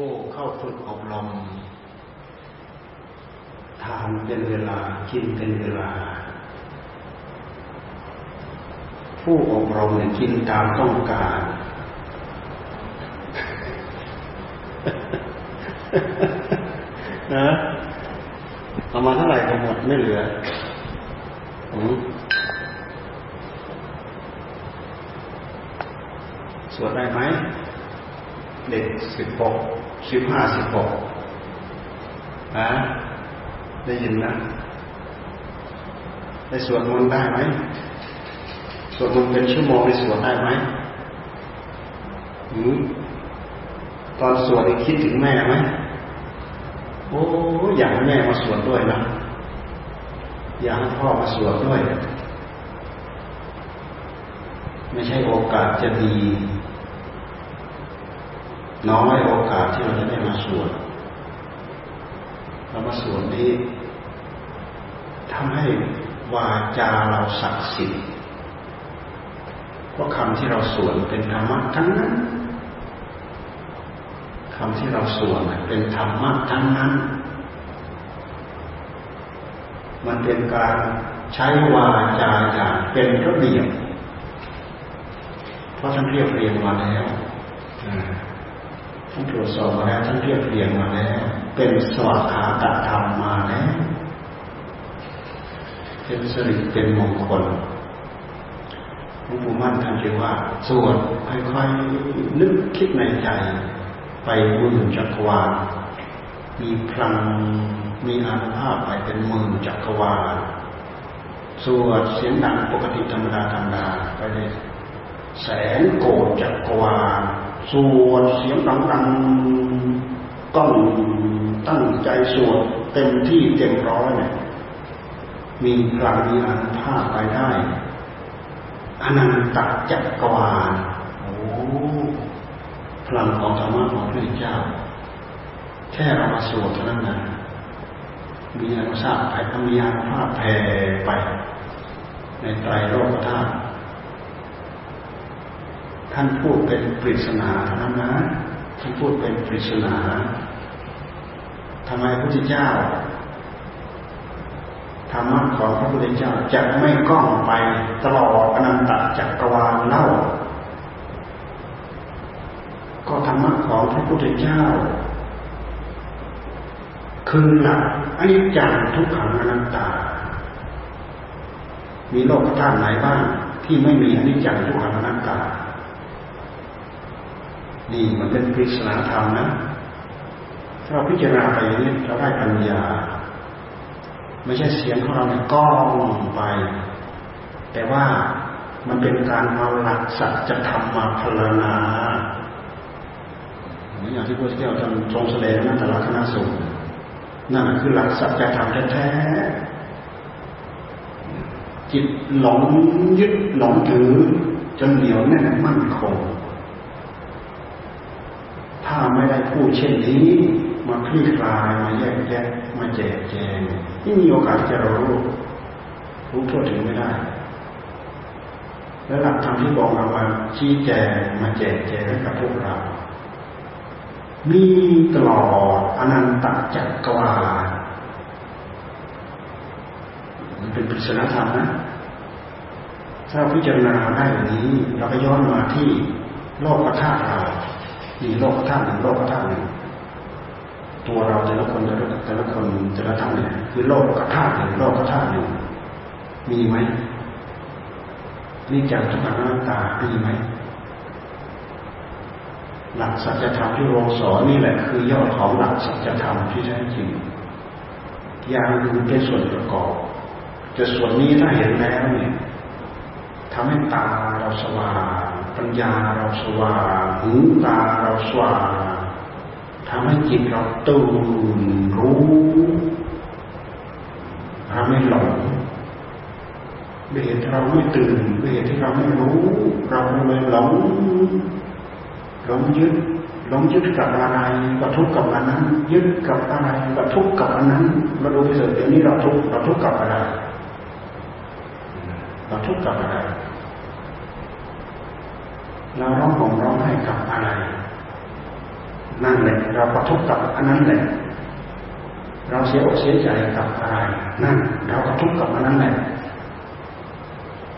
ผู้เข้าฝึกอบรมทานเป็นเวลากินเป็นเวลา ผู้อบรมเนี่ยกินตามต้องการ นะเอามาเท่าไหร่ก็หมดไม่เหลือสวดได้ไหม เด็กสิบหก สิบห้าสิบหกฮะได้ยินนะได้สวดมนต์ได้ไหมสวดมนต์เป็นชั่วโมงได้สวดได้ไหมหือตอนสวดคิดถึงแม่ไหมโอ้อยากให้แม่มาสวดด้วยนะอยากให้พ่อมาสวดด้วย ไม่ใช่โอกาสจะดี น้อยโอกาสที่เราจะได้มาสวดเรามาสวดนี้ทำให้วาจาเราศักดิ์สิทธิ์เพราะคำที่เราสวดเป็นธรรมะทั้งนั้นคำที่เราสวดเป็นธรรมะทั้งนั้น มันเป็นการใช้วาจาอย่างเป็นระเบียบ เพราะท่านเรียบเรียงมาแล้ว ท่านตรวจสอบมาแล้วท่านเรียบเรียงมาแล้ว เป็นสวขาตธรรมมาแล้วเป็นสิริเป็นมงคลหลวงปู่มั่นท่านเรียกว่า สวดค่อยๆนึกคิดในใจ ไปหมื่นจักรวาลมีพลังมีอานุภาพไปเป็นหมื่นจักรวาลสวดเสียงดังปกติธรรมดาธรรมดาไปเลยแสนโกดจักรวาล สวดเสียงดังๆต้องตั้งใจสวดเต็มที่เต็มร้อยเนี่ยมีพลังมีอนุภาพไปได้อนันตจักรวาลโอ้พลังของธรรมะของพระเจ้า แค่เรามาสวดเท่านั้นนะมีอนุภาพแผ่มีอนุภาพแผ่ไป ในไตรโลกธาตุ ท่านพูดเป็นปริศนาเท่านั้นนะท่านพูดเป็นปริศนาทำไมพระพุทธเจ้าธรรมะของพระพุทธเจ้าจะไม่ก้องไปตลอดอนันตจักรวาลเล่า ก็ธรรมะของพระพุทธเจ้า คือหลักอนิจจังทุกขังอนันตา มีโลกธาตุไหนบ้างที่ไม่มีอนิจจังทุกขังอนันตา นี่มันเป็นปริศนาธรรมนะถ้าเราพิจารณาไปอย่างนี้เราได้ปัญญา ไม่ใช่เสียงของเราเนี่ยก้องไป แต่ว่ามันเป็นการเอาหลักสัจธรรมมาพลนาเหมือนอย่างที่พระเจ้าท่านทรงแสดงนั่นแต่ละคณะสงฆ์นั่นคือหลักสัจธรรมแท้ๆจิตหลงยึดหลงถือจนเหนียวแน่นมั่นคงาไม่ได้พูดเช่นนี้มาคลี่คลายมาแยกแยะมาแจกแจงที่มีโอกาสจะรู้รู้ทั่วถึงไม่ได้ และหลักธรรมที่บอกมาว่าชี้แจงมาแจกแจงให้กับพวกเรา มีตลอดอนันตจักรวาลมันเป็นปริศนาธรรมนะถ้าพิจารณาได้อย่างนี้ เราก็ย้อนมาที่โลกธาตุเรา มีโลกธาตุหนึ่งโลกธาตุหนึ่งตัวเราแต่ละคนแต่ละแต่ละคนแต่ละท่านเนี่ยคือโลกกธาตุหนึ่งโลกธาตุหนึ่งมีไหมนี่จังทุกขังน้ำตามีไหมหลักสัจธรรมที่โรงสอนนี่แหละคือยอดของหลักสัจธรรมที่แท้จริงอย่างอื่นเป็นส่วนประกอบแต่ส่วนนี้ถ้าเห็นแล้วเนี่ยทำให้ตาเราสว่าง ปัญญาเราสว่างหูตาเราสว่างทำให้จิตเราตื่นรู้ทำให้หลงด้วยเหตุที่เราไม่ตื่นด้วยเหตุที่เราไม่รู้ เราเลยหลงหลงยึดหลงยึดกับอะไรก็ทุกข์กับอันนั้น ยึดกับอะไรก็ทุกข์กับอันนั้นเราดูไปเถิดเดี๋ยวนี้เราทุกข์เราทุกข์กับอะไรเราทุกข์กับอะไร เราร้องห่มร้องไห้กับอะไร นั่นแหละเรากระทบกับอันนั้นแหละเราเสียอกเสียใจกับอะไร นั่นเราก็ทุกข์กับอันนั้นแหละ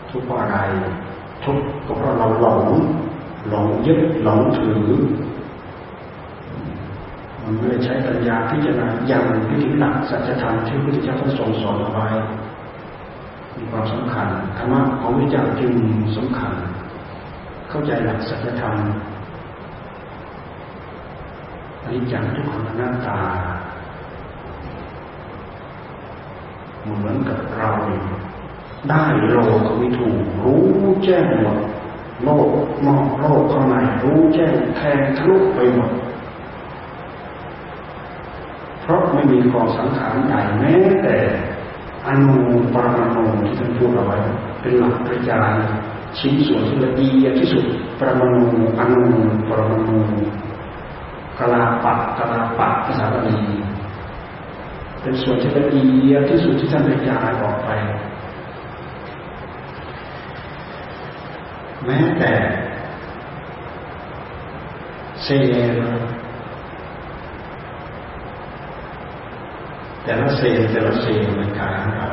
ทุกข์เพราอะไร ทุกข์ก็เพราะเราหลงหลงยึดหลงถือ มันไม่ได้ใช้ปัญญาพิจารณาอย่างพิธีหลักสัจธรรมที่พระพุทธเจ้าท่านทรงสอนเอาไว้มีความสำคัญธรรมะของพระเจ้าจึงสำคัญ เข้าใจหลักสัจธรรมอนิจจังทุกขังอนัตตาเหมือนกับเราได้โลกวิถูรู้แจ้งหมดโลกนอกโลกข้างในรู้แจ้งแทงทะลุไปหมดเพราะไม่มีกองสังขารใหญ่แม้แต่อนุปรมาณูที่ท่านพูดเอาไว้เป็นหลักปริจาร ชิ้นส่วนที่ละเอียดที่สุดประมาณูอนุปรมาณูกลาปะกลาปะภาษาบาลีเป็นส่วนที่ละเอียดที่สุดที่ท่านกระจายออกไป แม้แต่เซลล์แต่ละเซลล์แต่ละเซลล์ในกายของเรา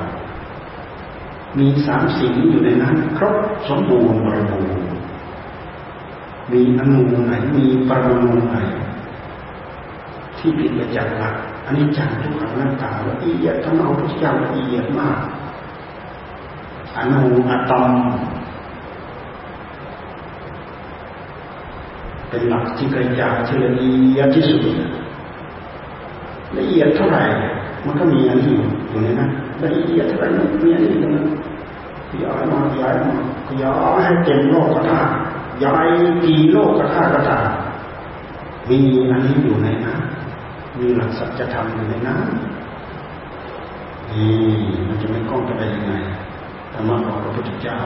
มีสามสิ่งอยู่ในนั้น ครบสมบูรณ์บริบูรณ์มีอนุไหนมีปรมาณูไหน ที่ผิดไปจากหลักอันนี้จังทุกขังหน้าตาละเอียดทั้งเอาทุกอย่าละเอียดมากอนุอะตอมเป็นหลักที่กระจายที่ละเอียดที่สุดละเอียดเท่าไหร่ มันก็มีอันนี้อยู่ในนั้นละเอียดเท่าไหร่มีอันนี้ตรงนั้น ย้ายมาย้ายมาย้ายให้เต็มโลกกระทาย้ายกี่โลกกระทากระทามีอันนี้อยู่ในนั้นมีหลักสัจธรรมอยู่ในนั้นนี่มันจะไม่ก้องไปได้ยังไงธรรมะของพระพุทธเจ้า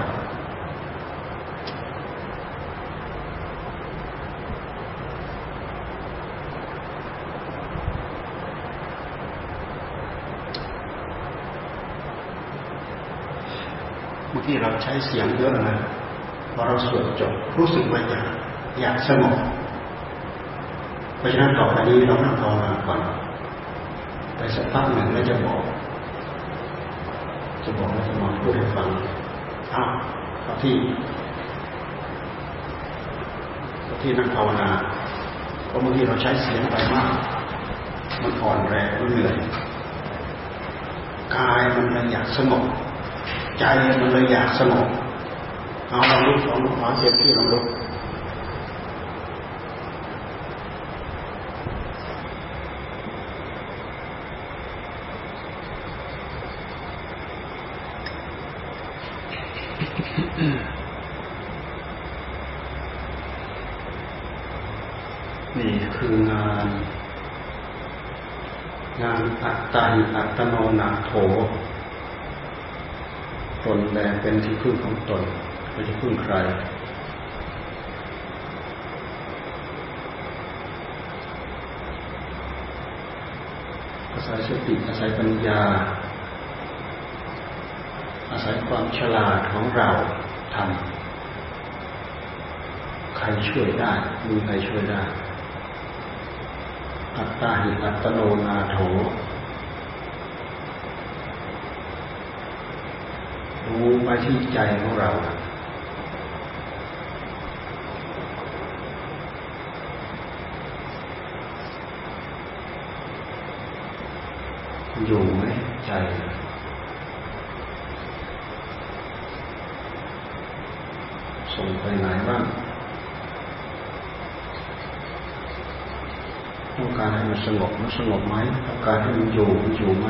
เมื่เราใช้เสียงเยอะนะพอเราสวดจบรู้สึกว่าอยากอยากสงบเพราะฉะนั้นต่อไปนี้เรานั่งภาวนาก่อนไปสักพักหนึ่งแล้วจะบอก จะบอกแล้วจะมาพูดให้ฟังอ้าวเข้าที่เข้าที่นั่งภาวนาเพราะบางทีเราใช้เสียงไปมาก มันอ่อนแรงมันเหนื่อยกายมันเลยอยากสงบ ใจมันเลยอยากสงบเอาเราลุกสองลุกขวาเจ็บที่เราลุกนี่คืองาน งานอัตตาอัตโนนาโถ ตนแลเป็นที่พึ่งของตนไม่ที่พึ่งใคร อาศัยสติอาศัยปัญญา อาศัยความฉลาดของเราทำใครช่วยได้มีใครช่วยได้อัตตาหิอัตโนนาโถ ดูไปที่ใจของเรา อยู่ไหมใจส่งไปไหนบ้างต้องการให้มันสงบมันสงบไหมต้องการให้มันอยู่มันอยู่ไหม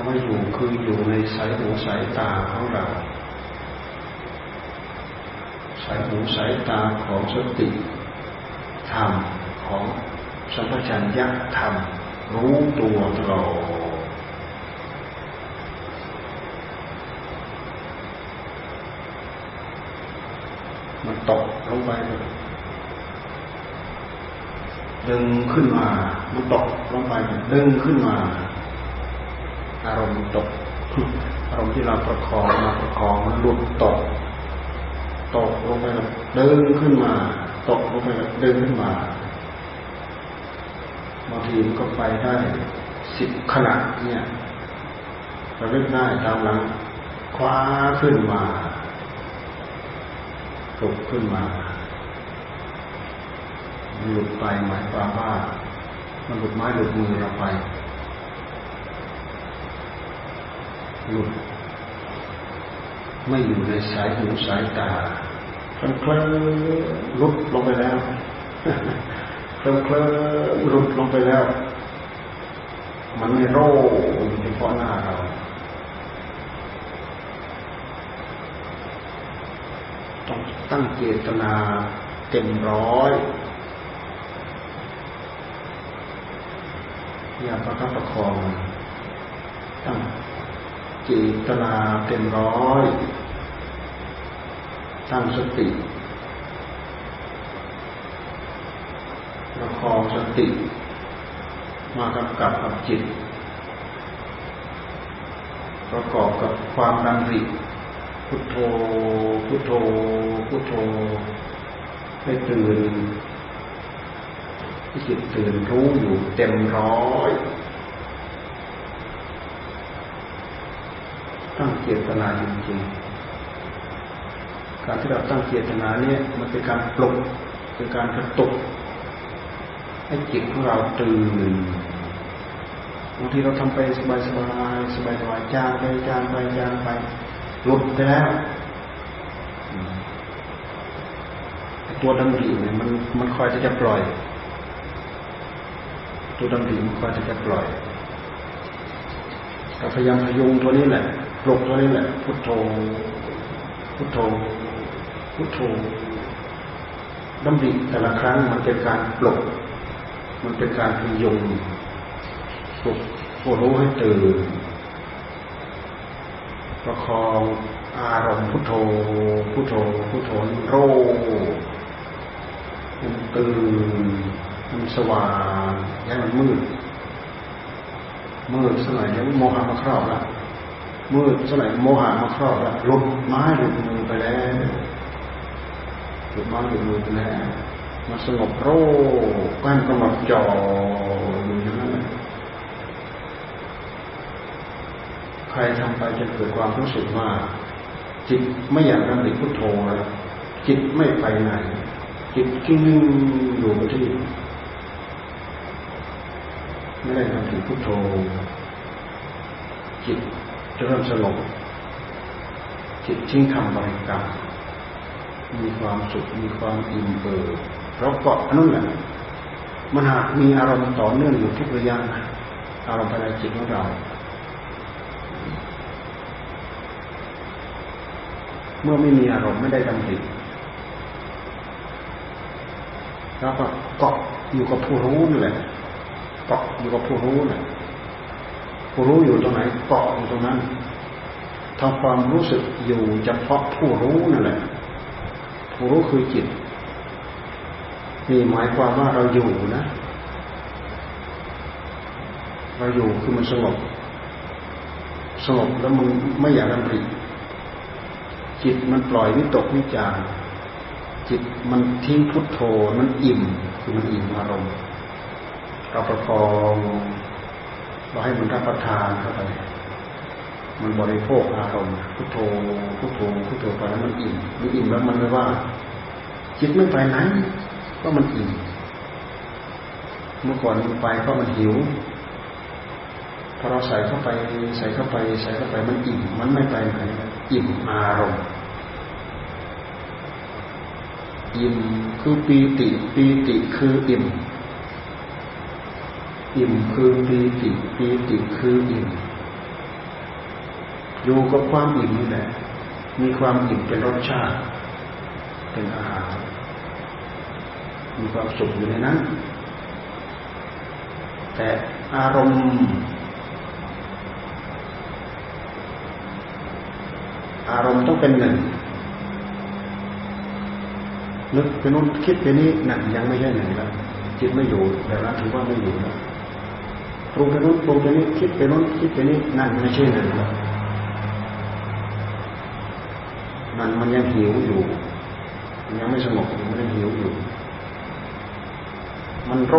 คำว่าอยู่คืออยู่ในสายหูสายตาของเรา สายหูสายตาของสติธรรมของสัมปชัญญะธรรม รู้ตัวตลอดมันตกลงไปดึงขึ้นมา มันตกลงไปดึงขึ้นมา มณ์ตกอารมณ์ที่เราประคองมาประคองมันหลุดตกตกลงไปดึงขึ้นมา ตกลงไปดึงขึ้นมาบางทีมันก็ไปได้สิบขนาดเนี่ยเราเล่นได้ตามหลังคว้าขึ้นมาตกขึ้นมาหลุดไปหมายความว่ามันหลุดไม้หลุดมือเราไป หลุดไม่อยู่ในสายหูสายตาเคลิ้มเคลิ้ลุดลงไปแล้วเคลิ้มเคลิ้มลุดลงไปแล้ว มันไม่โร่เฉพาะหน้าเราต้องตั้งเจตนาเต็มร้อยอย่าประคับประคองตั้ง เจตนาเต็มร้อยตั้งสติประคองสติ มากำกับกับจิต ประกอบกับความดังริพุทโธ พุทโธ พุทโธ ให้ตื่นให้จิตตื่นรู้อยู่เต็มร้อย ตั้งเจตนาจริงๆการที่เราตั้งเจตนาเนี่ยมันเป็นการปลุกเป็นการกระตุก ให้จิตของเราตื่นบางทีเราทำไปสบายสบายสบายสบายจางไปจางไปจางไปหลุดไปแล้วตัวดำริเนี่ยมันมันคอยจะจะปล่อย ตัวดำริมันคอยจะจะปล่อยก็พยายามพยุงตัวนี้แหละ ปลุกตัวนี้แหละพุทโธพุทโธพุทโธดำริแต่ละครั้งมันเป็นการปลุก มันเป็นการพยุงปลุกผู้รู้ให้ตื่นประคองอารมณ์พุทโธพุทโธพุทโธโรมันตื่นมันสว่างยังมันมืดมืดสักหน่อยเดี๋ยวโมหะมาครอบแล้ว มืดสักหน่อยโมหะมาครอบแล้วหลุดไม้หลุดมือไปแล้วหลุดไม้หลุดมือไปแล้วมาสงบโรกั้นกำลังจ่ออยู่อย่างนั้นใครทำไปจะเกิดความรู้สึกว่า จิตไม่อยากรำลึกพุทโธแล้วจิตไม่ไปไหน จิตกิ้งอยู่กับที่ไม่ได้ทำถึงพุทโธจิต จะเริ่มสงบจิตทิ้งคำบริกรรมมีความสุขมีความอิ่มเอิบเพราะเกาะนั่นแหละมันหากมีอารมณ์ต่อเนื่องอยู่ทุกระยะอารมณ์ภายในจิตของเรา เมื่อไม่มีอารมณ์ไม่ได้ดำริแล้วก็เกาะอยู่กับผู้รู้นั่นแหละเกาะอยู่กับผู้รู้น่ะผู้ รู้อยู่ตรงไหนเกาะอยู่ตรงนั้นทำความรู้สึกอยู่เฉพาะผู้รู้นั่นแหละ ผู้รู้คือจิตนี่หมายความว่าเราอยู่นะ เราอยู่คือมันสงบสงบแล้วมันไม่อยากรำริจิตมันปล่อยวิตกวิจารจิตมันทิ้งพุทโธมันอิ่มคือมันอิ่มอารมณ์เราประคอง เราให้มันรับประทานเข้าไป มันบริโภคอารมณ์พุทโธพุทโธพุทโธไปแล้วมันอิ่มมันอิ่มแล้วมันไม่ว่า จิตไม่ไปไหนก็มันอิ่มเมื่อก่อนมันไปก็มันหิวพอเราใส่เข้าไปใส่เข้าไป ใส่เข้าไปมันอิ่มมันไม่ไปไหนอิ่มอารมณ์อิ่มคือปีติปีติคืออิ่ม อิ่มคือปีติปีติคืออิ่มอยู่กับความอิ่มนี่แหละ มีความอิ่มเป็นรสชาติ เป็นอาหาร มีความสุขอยู่ในนั้น แต่อารมณ์ อารมณ์ต้องเป็นหนึ่งนึกไปนู้นคิดไปนี้นั่นยังไม่ใช่หนึ่งแล้วจิตไม่อยู่แต่ละถือว่าไม่อยู่แล้ว ปรุงไปนู้นปรุงไปนี้คิดไปนู้นคิดไปนี้นั่นไม่ใช่หนึ่งแล้วมันมันยังหิวอยู่ยังไม่สงบยังไม่ได้หิวอยู่ มันโร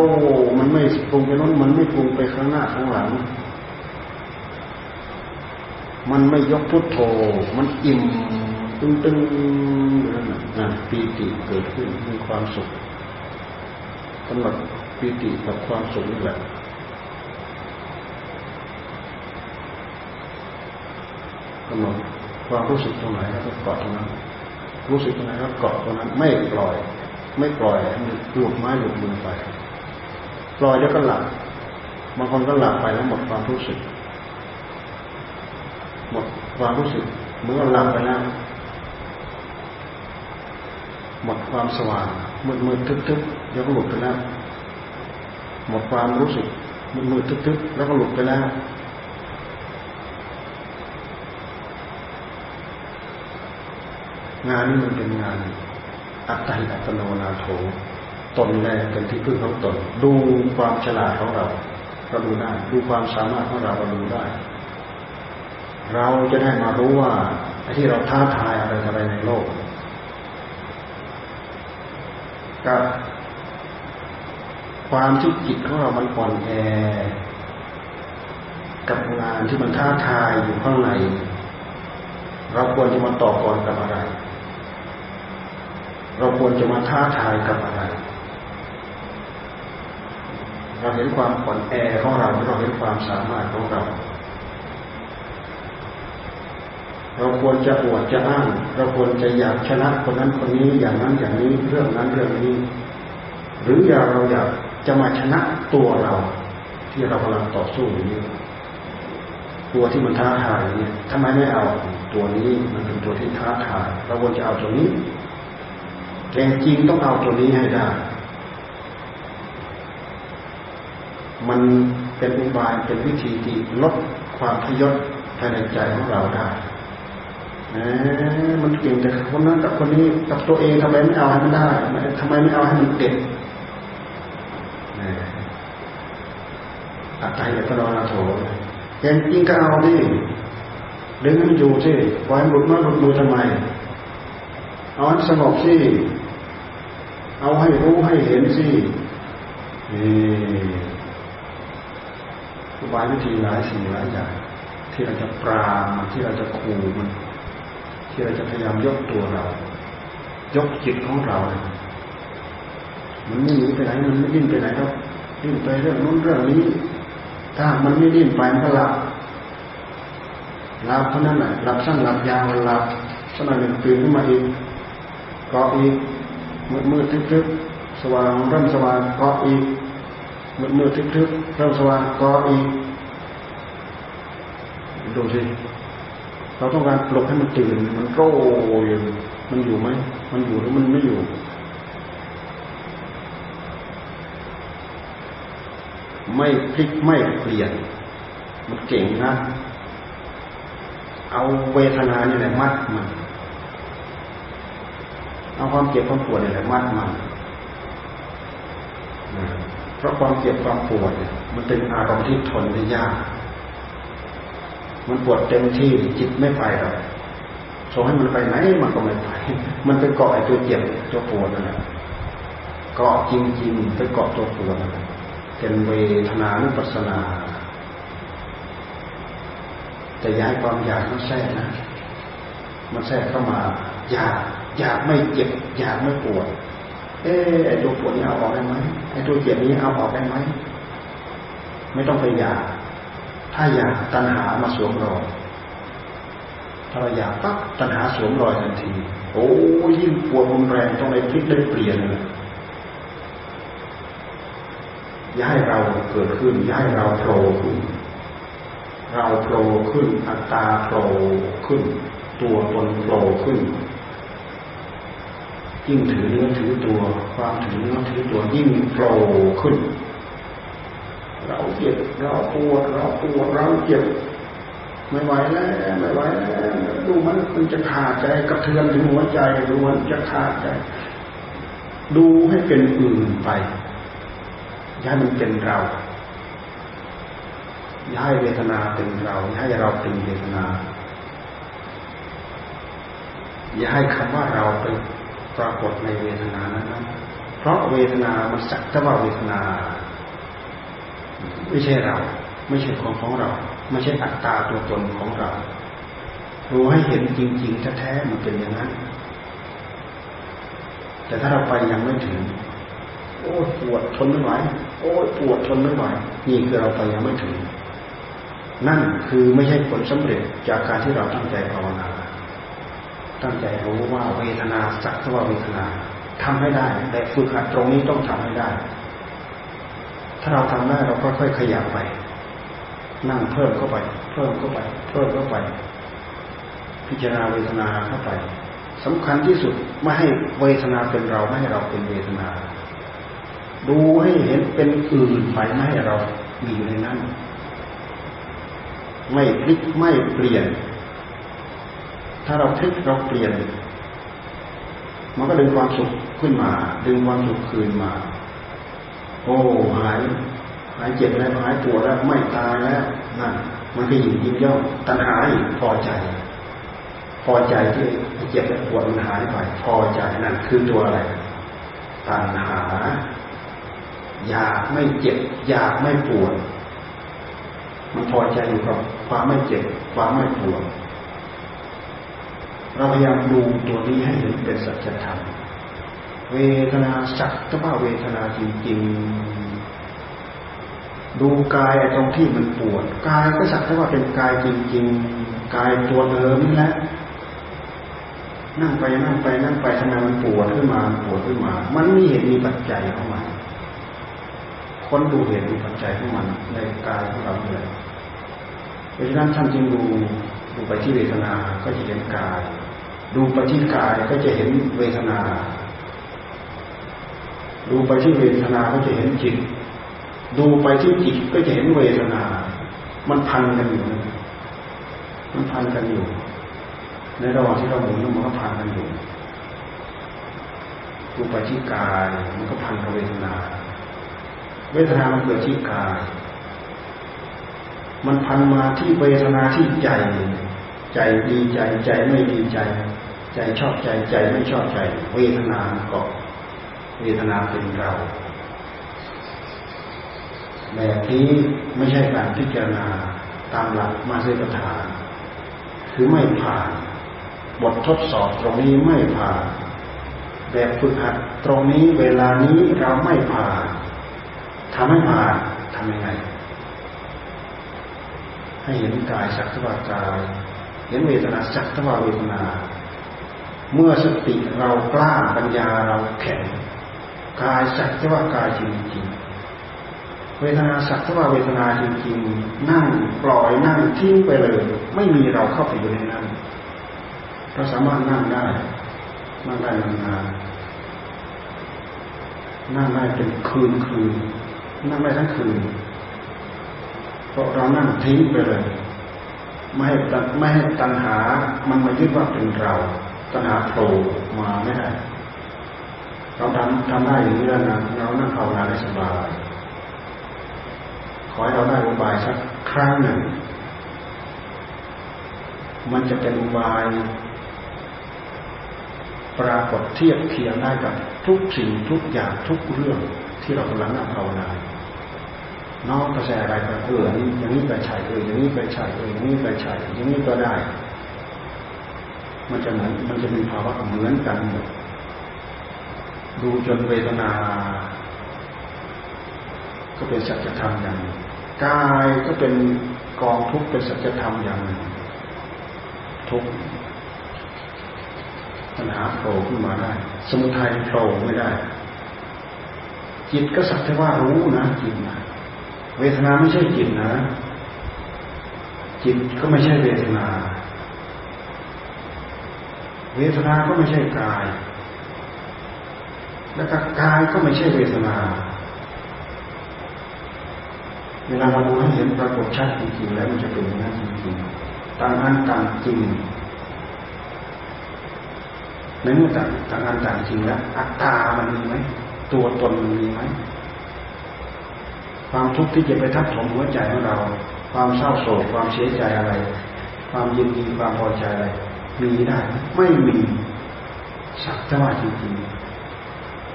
มันไม่ปรุงไปโน้นมันไม่ปรุงไปข้างหน้าข้างหลัง มันไม่ยกพุทโธ มันอิ่มตึงตึงนั่นนะปีติเกิดขึ้นมีความสุขกำหนดปีติกับความสุขนี่แหละกำ หนดความรู้สึกตรงไหนแล้วก็เกาะตรงนั้น รู้สึกตรงไหนแล้วเกาะตรงนั้น ไม่ปล่อย ไม่ปล่อยให้มันหลุดไม้หลุดมือไป ปล่อยแล้วก็หลับบางคนก็หลับไปแล้วหมดความรู้สึก หมดความรู้สึกเมื่อหลับไปแล้วหมดความสว่างมืดมืดทึบๆแล้วก็หลุดไปแล้วหมดความรู้สึกมืดมืดทึบๆแล้วก็หลุดไปแล้ว งานนี้มันเป็นงาน อัตติอัตโนนาโถตนแรกเป็นที่พึ่งของตน ดูความฉลาดของเราเราดูได้ดูความสามารถของเราเราดูได้ เราจะได้มารู้ว่าไอ้ที่เราท้าทายอะไรอะไรในโลกกับความที่จิตของเรามันอ่อนแอกับงานที่มันท้าทายอยู่ข้างใน เราควรจะมาต่อกรกับอะไร เราควรจะมาท้าทายกับอะไร เราเห็นความอ่อนแอของเราเราเห็นความสามารถของเรา เราควรจะอวดจะอ้าง เราควรจะอยากชนะคนนั้นคนนี้อย่างนั้นอย่างนี้เรื่องนั้นเรื่องนี้ หรืออยากเราอยากจะมาชนะตัวเรา ที่เรากำลังต่อสู้อยู่นี้ตัวที่มันท้าทายเนี่ยทำไมไม่เอาตัวนี้มันเป็นตัวที่ท้าทายเราควรจะเอาตัวนี้ แต่จริงต้องเอาตัวนี้ให้ได้ มันเป็นอุบายเป็นวิธีที่ลดความพยศภายในใจของเราได้มันเก่งแต่คนนั้นกับคนนี้กับตัวเองทำไมไม่เอาให้มันได้ทำไมไม่เอาให้มันเด็ดอัตไตกับตรอโถเห็นจริงก็เอาดิดึงมันอยู่สิปล่อยหลุดมาหลุดมือทำไมเอาสงบสิ เอาให้รู้ให้เห็นสินี่อุบายวิธีหลายสิ่งหลายอย่างที่เราจะปราบมันที่เราจะขู่มัน ที่เราจะพยายามยกตัวเรา ยกจิตของเราเมันไม่หนีไปไหนมันไม่ดิ้นไปไหนครับดิ้นไปเรื่องนู้นเรื่องนี้ ถ้ามันไม่ดิ้นไปมันก็หลับหลับเท่านั้นแหละหลับสั้นหลับยาวหลับสักหน่อยหนึ่งตื่นขึ้นมาอีกกาะอีก มืดมืดทึบๆสว่างเริ่มสว่างกาะอีกมืดมืดทึบๆเริ่มสว่างกาะอีกดูสิเราต้องการปลุกให้มันตื่น มันโร่อยมันอยู่ไหมมันอยู่หรือมันไม่อยู่ ไม่พลิกไม่เปลี่ยน มันเก่งนะ เอาเวทนาเนี่ยแหละมัดมัน เอาความเจ็บความปวดเนี่ยแหละมัดมันเพราะความเจ็บความปวดเนี่ยมันเป็นอารมณ์ที่ทนได้ยาก มันปวดเต็มที่จิตไม่ไปหรอกส่งให้มันไปไหนมันก็ไม่ไป มันไปเกาะไอ้ตัวเจ็บตัวปวดนั่นแหละเกาะจริงๆไปเกาะตัวปวดนั่นแหละเป็นเวทนานุปัสสนา แต่ย้ายความอยากมันแทรกนะ มันแทรกเข้ามาอยาก อยากไม่เจ็บ อยากไม่ปวด เออไอ้ตัวปวดนี้เอาออกได้ไหมไอ้ตัวเจ็บนี้เอาออกได้ไหมไม่ต้องไปอยาก ถ้าอยากตัณหามาสวมรอยถ้าเราอยากปั๊บตัณหาสวมรอยทันที โอ้ยิ่งปวดรุนแรงต้องได้พลิกได้เปลี่ยนเลยอย่าให้เราเกิดขึ้นอย่าให้เราโผล่ขึ้น เราโผล่ขึ้นอัตตาโผล่ขึ้น ตัวตนโผล่ขึ้น ยิ่งถือเนื้อถือตัว ความถือเนื้อถือตัวยิ่งโผล่ขึ้น เราเจ็บเราปวดเราปวดเราเจ็บไม่ไหวแล้วไม่ไหวแล้วดูมันมันจะขาดใจกระเทือนถึงหัวใจดูมันจะขาดใจ ดูให้เป็นอื่นไปย้ายมันเป็นเราย้ายเวทนาเป็นเราย้ายเราเป็นเวทนาอย่าให้คำว่าเราเป็น ปรากฏในเวทนานั้นเพราะเวทนามันสักแต่ว่าเวทนา ไม่ใช่เรา ไม่ใช่ของของเรา ไม่ใช่อัตตาตัวตนของเรา รู้ให้เห็นจริงๆแท้ๆมันเป็นอย่างนั้น แต่ถ้าเราไปยังไม่ถึง โอ้ปวดทนไม่ไหวโอ้ปวดทนไม่ไหวนี่คือเราไปยังไม่ถึง นั่นคือไม่ใช่ผลสำเร็จจากการที่เราตั้งใจภาวนา ตั้งใจรู้ว่าเวทนาสักว่าเวทนาทำให้ได้ แต่ฝึกหัดตรงนี้ต้องทำให้ได้ ถ้าเราทำได้เราก็ค่อยขยับไป นั่งเพิ่มเข้าไป เพิ่มเข้าไป เพิ่มเข้าไป พิจารณาเวทนาเข้าไปสำคัญที่สุดไม่ให้เวทนาเป็นเราไม่ให้เราเป็นเวทนา ดูให้เห็นเป็นอื่นไปไม่ให้เรามีอยู่ในนั้น ไม่พลิกไม่เปลี่ยน ถ้าเราพลิกเราเปลี่ยน มันก็ดึงความสุขขึ้นมา ดึงความสุขคืนมา โอ้หายหายเจ็บแล้วหายปวดแล้วไม่ตายแล้วนั่นมันก็ยิ่งยิ่งย่อตัณหาอีกพอใจ พอใจที่เจ็บปวดมันหายไปพอใจนั่นคือตัวอะไร ตัณหา อยากไม่เจ็บ อยากไม่ปวด มันพอใจอยู่กับความไม่เจ็บ ความไม่ปวด เราพยายามดูตัวนี้ให้เห็นเป็นสัจธรรม เวทนาสักก็ว่าเวทนาจริงๆ ดูกายตรงที่มันปวดกายก็สักแต่ว่าเป็นกายจริงๆ กายตัวเดิมนี่แหละนั่งไปนั่งไปนั่งไปทำไมมันปวดขึ้นมาปวดขึ้นมา มันมีเหตุมีปัจจัยของมันคนดูเหตุมีปัจจัยของมันในกายของเราเลยเพราะฉะนั้นท่านจึงดูดูไปที่เวทนาก็จะเห็นกาย ดูไปที่กายก็จะเห็นเวทนา ดูไปที่เวทนาก็จะเห็นจิต ดูไปที่จิตก็จะเห็นเวทนา มันพันกันอยู่ มันพันกันอยู่ ในระหว่างที่เราหมุนมันก็พันกันอยู่ ดูไปที่กายมันก็พันกับเวทนา เวทนามันเกิดที่กาย มันพันมาที่เวทนาที่ใจใจดีใจใจไม่ดีใจ ใจชอบใจใจไม่ชอบใจ เวทนาก็เวทนาเป็นเราแบบนี้ไม่ใช่การพิจารณาตามหลักมาเสกฐานคือไม่ผ่าน บททดสอบตรงนี้ไม่ผ่าน แบบฝึกหัดตรงนี้เวลานี้เราไม่ผ่านทำให้ผ่านทำยังไง ให้เห็นกายสักทวากาย เห็นเวทนาสักทวาเวทนา เมื่อสติเรากล้าปัญญาเราแข็งกายสักทวากายจริงๆเวทนาสักทวาเวทนาจริงๆ นั่งปล่อยนั่งทิ้งไปเลย ไม่มีเราเข้าไปอยู่ในนั้นเราสามารถนั่งได้นั่งได้นานๆนั่งได้เป็นคืนคืนนั่งได้ทั้งคืนเพราะเรานั่งทิ้งไปเลย ไม่ให้ไม่ให้ตัณหา มันมายึดว่าเป็นเรา ตัณหาโผล่มาไม่ได้ เราทำทำได้อย่างนี้แล้วนะเรานั่งภาวนาได้สบาย ขอให้เราได้อุบายสักครั้งหนึ่ง มันจะเป็นอุบาย ปรากฏเทียบเคียงได้กับทุกสิ่งทุกอย่างทุกเรื่องที่เรากำลังนั่งภาวนาน้องกระแสอะไรก็เอออย่างนี้ไปใช่เอออย่างนี้ไปใช่เอออย่างนี้ไปใช่อย่างนี้ก็ได้ มันจะเหมือนมันจะมีภาวะเหมือนกันหมดดูจนเวทนา ก็เป็นสัจธรรมอย่างกายก็เป็นกองทุกข์เป็นสัจธรรมอย่างทุกข์ปัญหาโผล่ขึ้นมาได้ สมุทัยโผล่ไม่ได้ จิตก็สักแต่ว่ารู้นะจิตนะเวทนาไม่ใช่จิตนะ จิตก็ไม่ใช่เวทนา เวทนาก็ไม่ใช่กาย แล้วก็กายก็ไม่ใช่เวทนาเวลาเราดูให้เห็นปรากฏชัดจริงๆแล้วมันจะเป็นอย่างนั้นจริงๆต่างอันต่างจริงในเมื่อต่างต่างอันต่างจริงแล้วอัตตามันมีไหมตัวตนมันมีไหมความทุกข์ที่จะไปทับถมหัวใจของเรา ความเศร้าโศกความเสียใจอะไร ความยินดีความพอใจอะไร มีได้ ไม่มีสักแต่ว่าจริง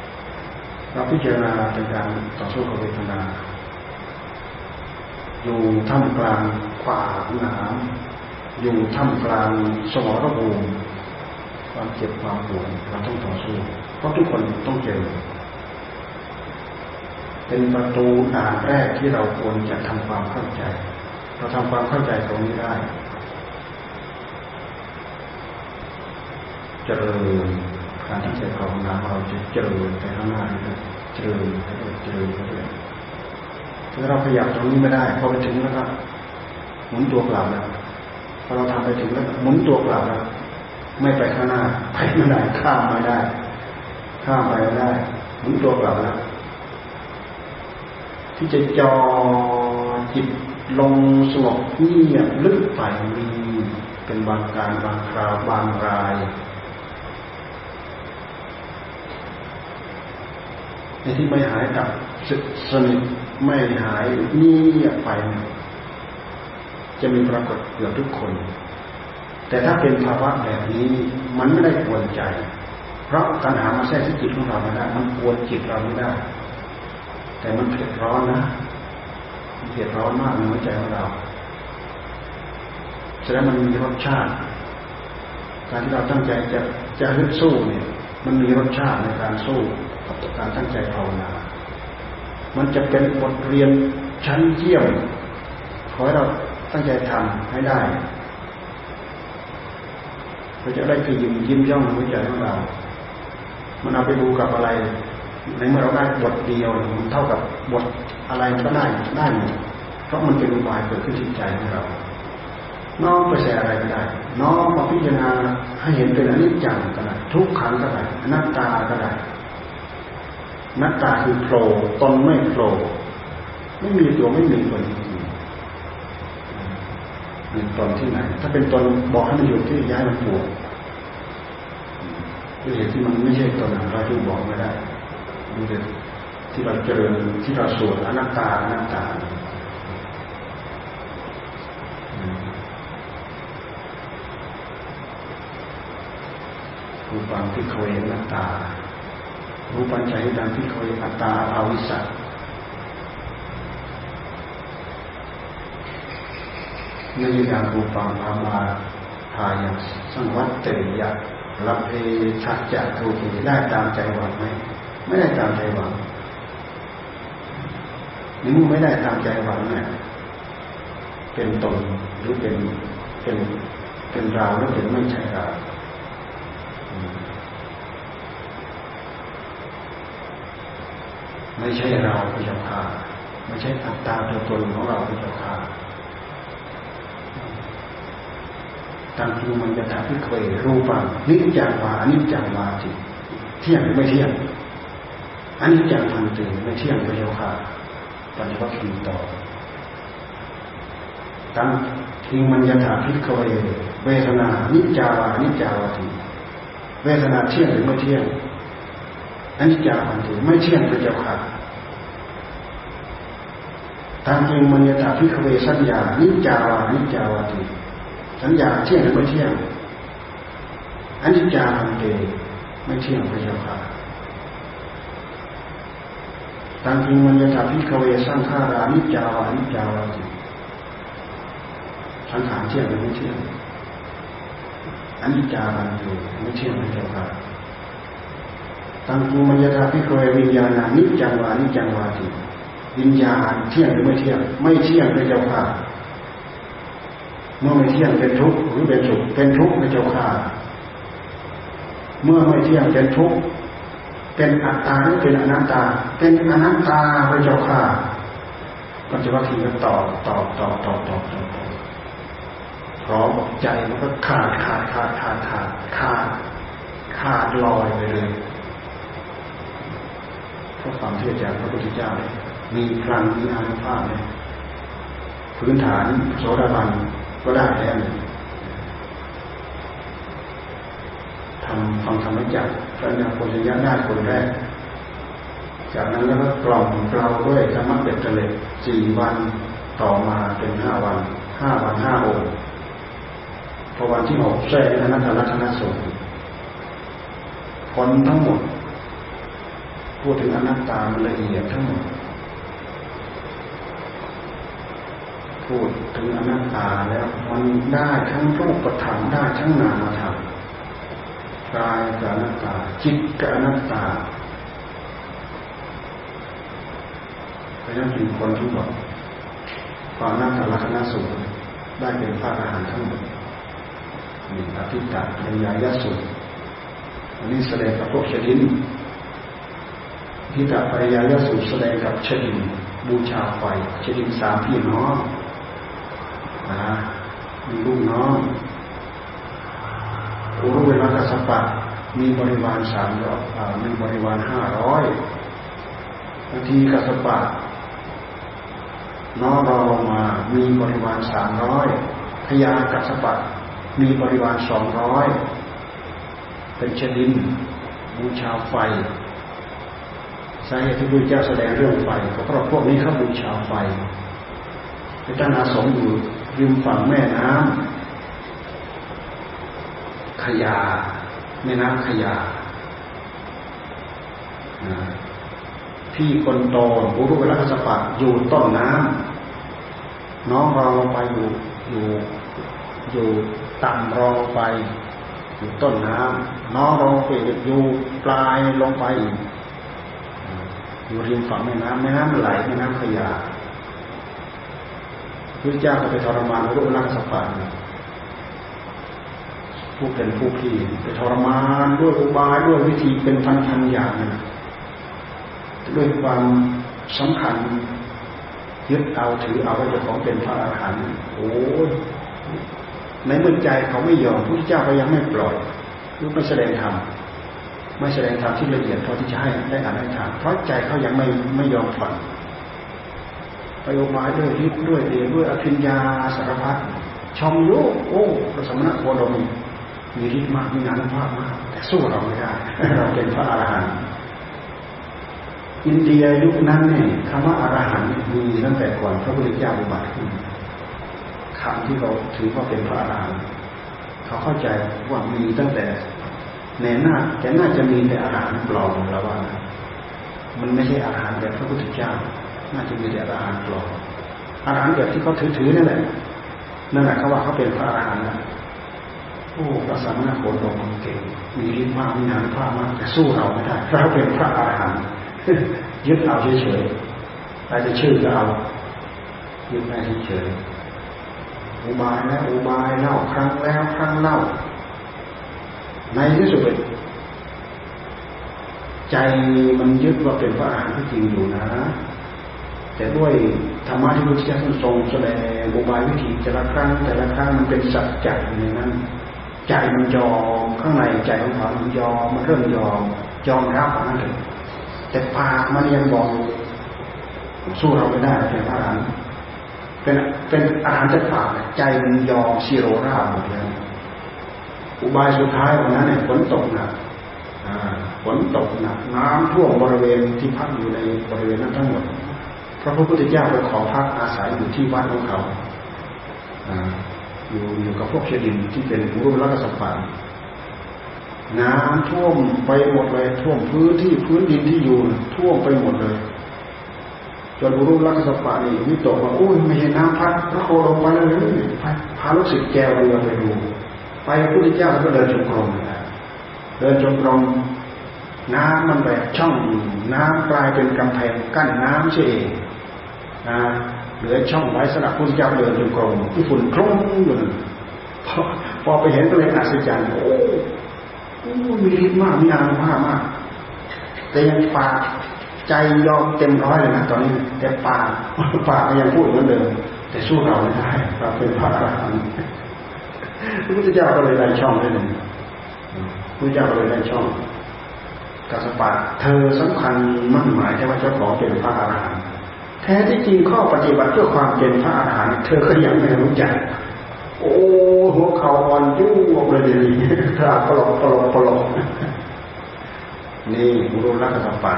ๆเราพิจารณาเป็นการต่อสู้กับเวทนาอยู่ท่ามกลางขวาหนามอยู่ท่ามกลางสมรภูมิความเจ็บความปวดเราต้องต่อสู้เพราะทุกคนต้องเจอเป็นประตูด่านแรกที่เราควรจะทำความเข้าใจ เราทำความเข้าใจตรงนี้ได้ เจริญการที่จะภาวนาเราจะเจริญไปข้างหน้าเจริญไปเรื่อเจริญไปเรื่อยถ้าเราขยับตรงนี้ไม่ได้พอไปถึงแล้วก็หมุนตัวกลับแล้วพอเราทำไปถึงแล้วหมุนตัวกลับแล้วไม่ไปข้างหน้าไปไม่ได้ข้ามไม่ได้ ข้ามไปไม่ได้หมุนตัวกลับแล้วที่จะจอจิตลงสงบเงียบลึกไปมีเป็นบางการบางคราวบางราย ในที่ไม่หายกับสนิทไม่หายนี่ไปจะมีปรากฏเกือบทุกคน แต่ถ้าเป็นภาวะแบบนี้มันไม่ได้กวนใจ เพราะตัณหามาแทรกที่จิตของเราไม่ได้มันกวนจิตเราไม่ได้ แต่มันเผ็ดร้อนนะมันเผ็ดร้อนมากในหัวใจของเราแสดงมันมีรสชาติ การที่เราตั้งใจจะจะฮึดสู้เนี่ย มันมีรสชาติในการสู้ กับการตั้งใจภาวนา มันจะเป็นบทเรียนชั้นเยี่ยม ขอให้เราตั้งใจทำให้ได้เราจะได้คือยิ้มยิ้มย่องหัวใจของเรา มันเอาไปดูกับอะไร ในเมื่อเราได้บทเดียวมันเท่ากับบทอะไรก็ได้ได้หมดเพราะมันเป็นอุบายเกิดขึ้นที่ใจของเรา น้องไปใส่อะไรก็ได้ น้องมาพิจารณาให้เห็นเป็นอนิจจังก็ได้ทุกขังก็ได้อนัตตาก็ได้ นักตาคือโผล่ตนไม่โผล่ไม่มีตัวไม่มีตนจริงๆเป็นตนที่ไหน ถ้าเป็นตนบอกให้มันอยู่ที่ย้ายมันปวดด้วยเหตุที่มันไม่ใช่ตนเราจะบอกไม่ได้ดูเด็ที่เราเจริญที่เราสวดอนัตตาอนัตตาคูฟังที่เขาเห็นนัตตา รูปัญจัยดังที่เคยอัตตาอาวิสัตนิยามรูปังอามาทายังสังวัตเตยะรับเพชัจจะทูกีได้ตามใจหวังไหมไม่ได้ตามใจหวังนี่มึงไม่ได้ตามใจหวังเนี่ยเป็นตนหรือเป็นเป็นเป็นเราหรือเป็นไม่ใช่เรา ไม่ใช่เราพระเจ้าค่ะไม่ใช่อัตตาตัวตนของเราพระเจ้าค่ะตามจริงมันจะถามที่เคยรู้ฟังนิจจังวาอนิจจังวาจิเที่ยงหรือไม่เที่ยงอันนี้จังทันตื่นไม่เที่ยงพระเจ้าค่ะตอนนี้ก็คีต่อตามทิงมันยถาพิกเวเวทนานิจจาวานิจจาวาติเวทนาเที่ยงหรือไม่เที่ยง อันนี้จาทันตื่ไม่เที่ยงพระเจ้าค่ะตามจริงมันยถาพิกเวสัญญานิจจาวานิจจาวาติสัญญาเที่ยงหรือไม่เที่ยงอันนี้จาทันเตไม่เที่ยงพระเจ้าค่ะตามจริงมันยถาพิกเวสังขารานิจจาวานิจจาวาติสังขารเที่ยงหรือไม่เที่ยงอันนี้จาทันเตไม่เที่ยงพระเจ้าค่ะ ตามจริงมันยถาพิกเววิญญาณานิจังวานิจังวาติวิญญาณเที่ยงหรือไม่เที่ยง ไม่เที่ยงพระเจ้าค่ะเมื่อไม่เที่ยงเป็นทุกข์หรือเป็นสุขเป็นทุกข์พระเจ้าค่ะเมื่อไม่เที่ยงเป็นทุกข์เป็นอัตตาหรือเป็นอนัตตา เป็นอนัตตาพระเจ้าค่ะก็จะว่าทีกันต่อต่อต่อต่อต่อต่อต่อพร้อมใจมันก็ขาดขาดขาดขาดขาดขาดขาดลอยไปเลย เพราะความที่อจารย์พระพุทธเจ้า มีพลังมีอานุภาพเลยพื้นฐานโสดาบันก็ได้แล้วทำฟังธรรมจักพระนาคนญาได้คนแรก จากนั้นแล้วก็กล่อมเราด้วยธรรมะเบ็ดเตล็ดสี่วันต่อมาเป็นห้าวันห้าวันห้าองค์พอวันที่หกแท้ในนัตรัตนสูตรผลทั้งหมด พูดถึงอนัตตามันละเอียดทั้งหมดพูดถึงอนัตตาแล้วมันได้ทั้งรูปธรรมได้ทั้งนามธรรมกายกับอนัตตา จิตกับอนัตตาเพราะนั้นถึงคนทุกคนความนัตตาลักษณะสูงได้เป็นพระอรหันต์ทั้งหมดนี่อภิตาปัญญายสุดอันนี้แสดงกับพวกชดิน พิตาปริยายสุแสดงกับชดินบูชาไฟชดินสามพี่น้องนะมีลูกน้องอุรุเวลกัสปะมีบริวารสามร้อยมีบริวารห้าร้อยบางทีกัสปะน้องรอลงมา มีบริวารสามร้อยพยากัสปะมีบริวารสองร้อยเป็นชดินบูชาไฟ สาเหตุที่พระเจ้าแสดงเรื่องไฟก็เพราะพวกนี้เขาบูชาไฟไปตั้งอาสมอยู่ริมฝั่งแม่น้ำขยาแม่น้ำขยาพี่คนโตบุรุษเวลาสปะอยู่ต้นน้ำน้องเราลงไปอยู่อยู่อยู่ต่ำรอไปอยู่ต้นน้ำน้องเราไปอยู่ปลายลงไปอ อยู่ริมฝั่งแม่น้ำแม่น้ำไหลแม่น้ำขยาพระเจ้าก็ไปทรมานรูปร่างสปานผู้เป็นผู้พี่ไปทรมานด้วยอุบายด้วยวิธีเป็นพันพันอย่างนะด้วยความสำคัญยึดเอาถือเอาว่าจะของเป็นพระอรหันต์โอ้ยในเมื่อใจเขาไม่ยอมพระเจ้าก็ยังไม่ปล่อยคือไม่แสดงธรรม ไม่แสดงธรรมที่ละเอียดพอที่จะให้ได้อ่านได้ถามเพราะใจเขายังไม่ไม่ยอมฟังไปออกมาด้วยฤทธิ์ด้วยเดชด้วยอภิญญาสารพัดชมโยโอ้พระสมณะโคดมมีฤทธิ์มากมีงานภาพมาก แต่สู้เราไม่ได้ เราเป็นพระอรหันต์อินเดียยุคนั้นเนี่ยคำว่าอรหันต์มีตั้งแต่ก่อนพระพุทธเจ้าอุบัติขึ้นคำที่เราถือว่าเป็นพระอรหันต์เขาเข้าใจว่ามีตั้งแต่ ในหน้าแต่น่าจะมีแต่อาหารปลอมแล้วว่า มันไม่ใช่อาหารแบบพระพุทธเจ้า น่าจะมีแต่อาหารปลอมอาหารแบบที่เขาถือๆนั่นแหละนั่นแหละเขาว่าเขาเป็นพระอาหารนะโอ้พระสามณโคดมเก่งมีฤทธิ์มากมีงานภาพมากแต่สู้เราไม่ได้เราเป็นพระอาหารยึดเอาเฉยๆใครจะชื่อก็เอายึดได้เฉยอุบายแล้วอุบายเล่าครั้งแล้วครั้งเล่า ในที่สุดใจมันยึดว่าเป็นพระอรหันต์ที่จริงอยู่นะ แต่ด้วยธรรมะที่พระเจ้าทรงแสดงอุบายวิธีแต่ละครั้ง แต่ละครั้งมันเป็นสัจจะอยู่ในนั้น ใจมันยอมข้างในใจของเขามันยอมมันเริ่มยอมยอมรับนั่นเองแต่ปากมันยังบอกสู้เราไม่ได้เป็นพระอรหันต์เป็นเป็นอาหารจะปากใจมันยอมซีโรราหมดเลย อุบายสุดท้ายวันนั้นเนี่ยฝนตกหนักฝนตกหนักน้ำท่วมบริเวณที่พักอยู่ในบริเวณนั้นทั้งหมดพระพุทธเจ้าไปขอพักอาศัยอยู่ที่วัดของเขาอยู่อยู่กับพวกเชดินที่เป็นรูปลักษณ์สัมปันน้ำท่วมไปหมดเลยท่วมพื้นที่พื้นดินที่อยู่ท่วมไปหมดเลยจนรูปลักษณ์สัมปันนี่วิตกว่าอุ้ยไม่เห็นน้ำพัดพระโคลงไปเลยพาลูกศิษย์แกวเรือไปดู ไปพระพุทธเจ้าก็เดินจงกรมเดินจงกรมน้ำมันแบบช่องน้ำกลายเป็นกำแพงกั้นน้ำเฉยนะเหลือช่องไว้สำหรับพระพุทธเจ้าเดินจงกรมที่ฝุ่นคลุ้งอยู่พอพอไปเห็นก็เลยอัศจรรย์โอ้มีฤทธิ์มากมีอานุภาพมาก แต่ยังปากใจยอมเต็มร้อยเลยนะตอนนี้ แต่ปากปากยังพูดเหมือนเดิมแต่สู้เราไม่ได้เราเป็นพระอรหันต์ พระพุทธเจ้าก็เลยได้ช่องได้หนึ่งพระเจ้าก็เลยได้ช่องกัสปะเธอสำคัญมั่นหมายแค่ว่าเจ้าของเป็นพระอรหันต์แท้ที่จริงข้อปฏิบัติเพื่อความเป็นพระอรหันต์เธอก็ยังไม่รู้จักโอ้หัวเข่าอ่อนยุ่งเลยดีถ้าปลอกปลอกปลอกนี่รู้รักกัสปะ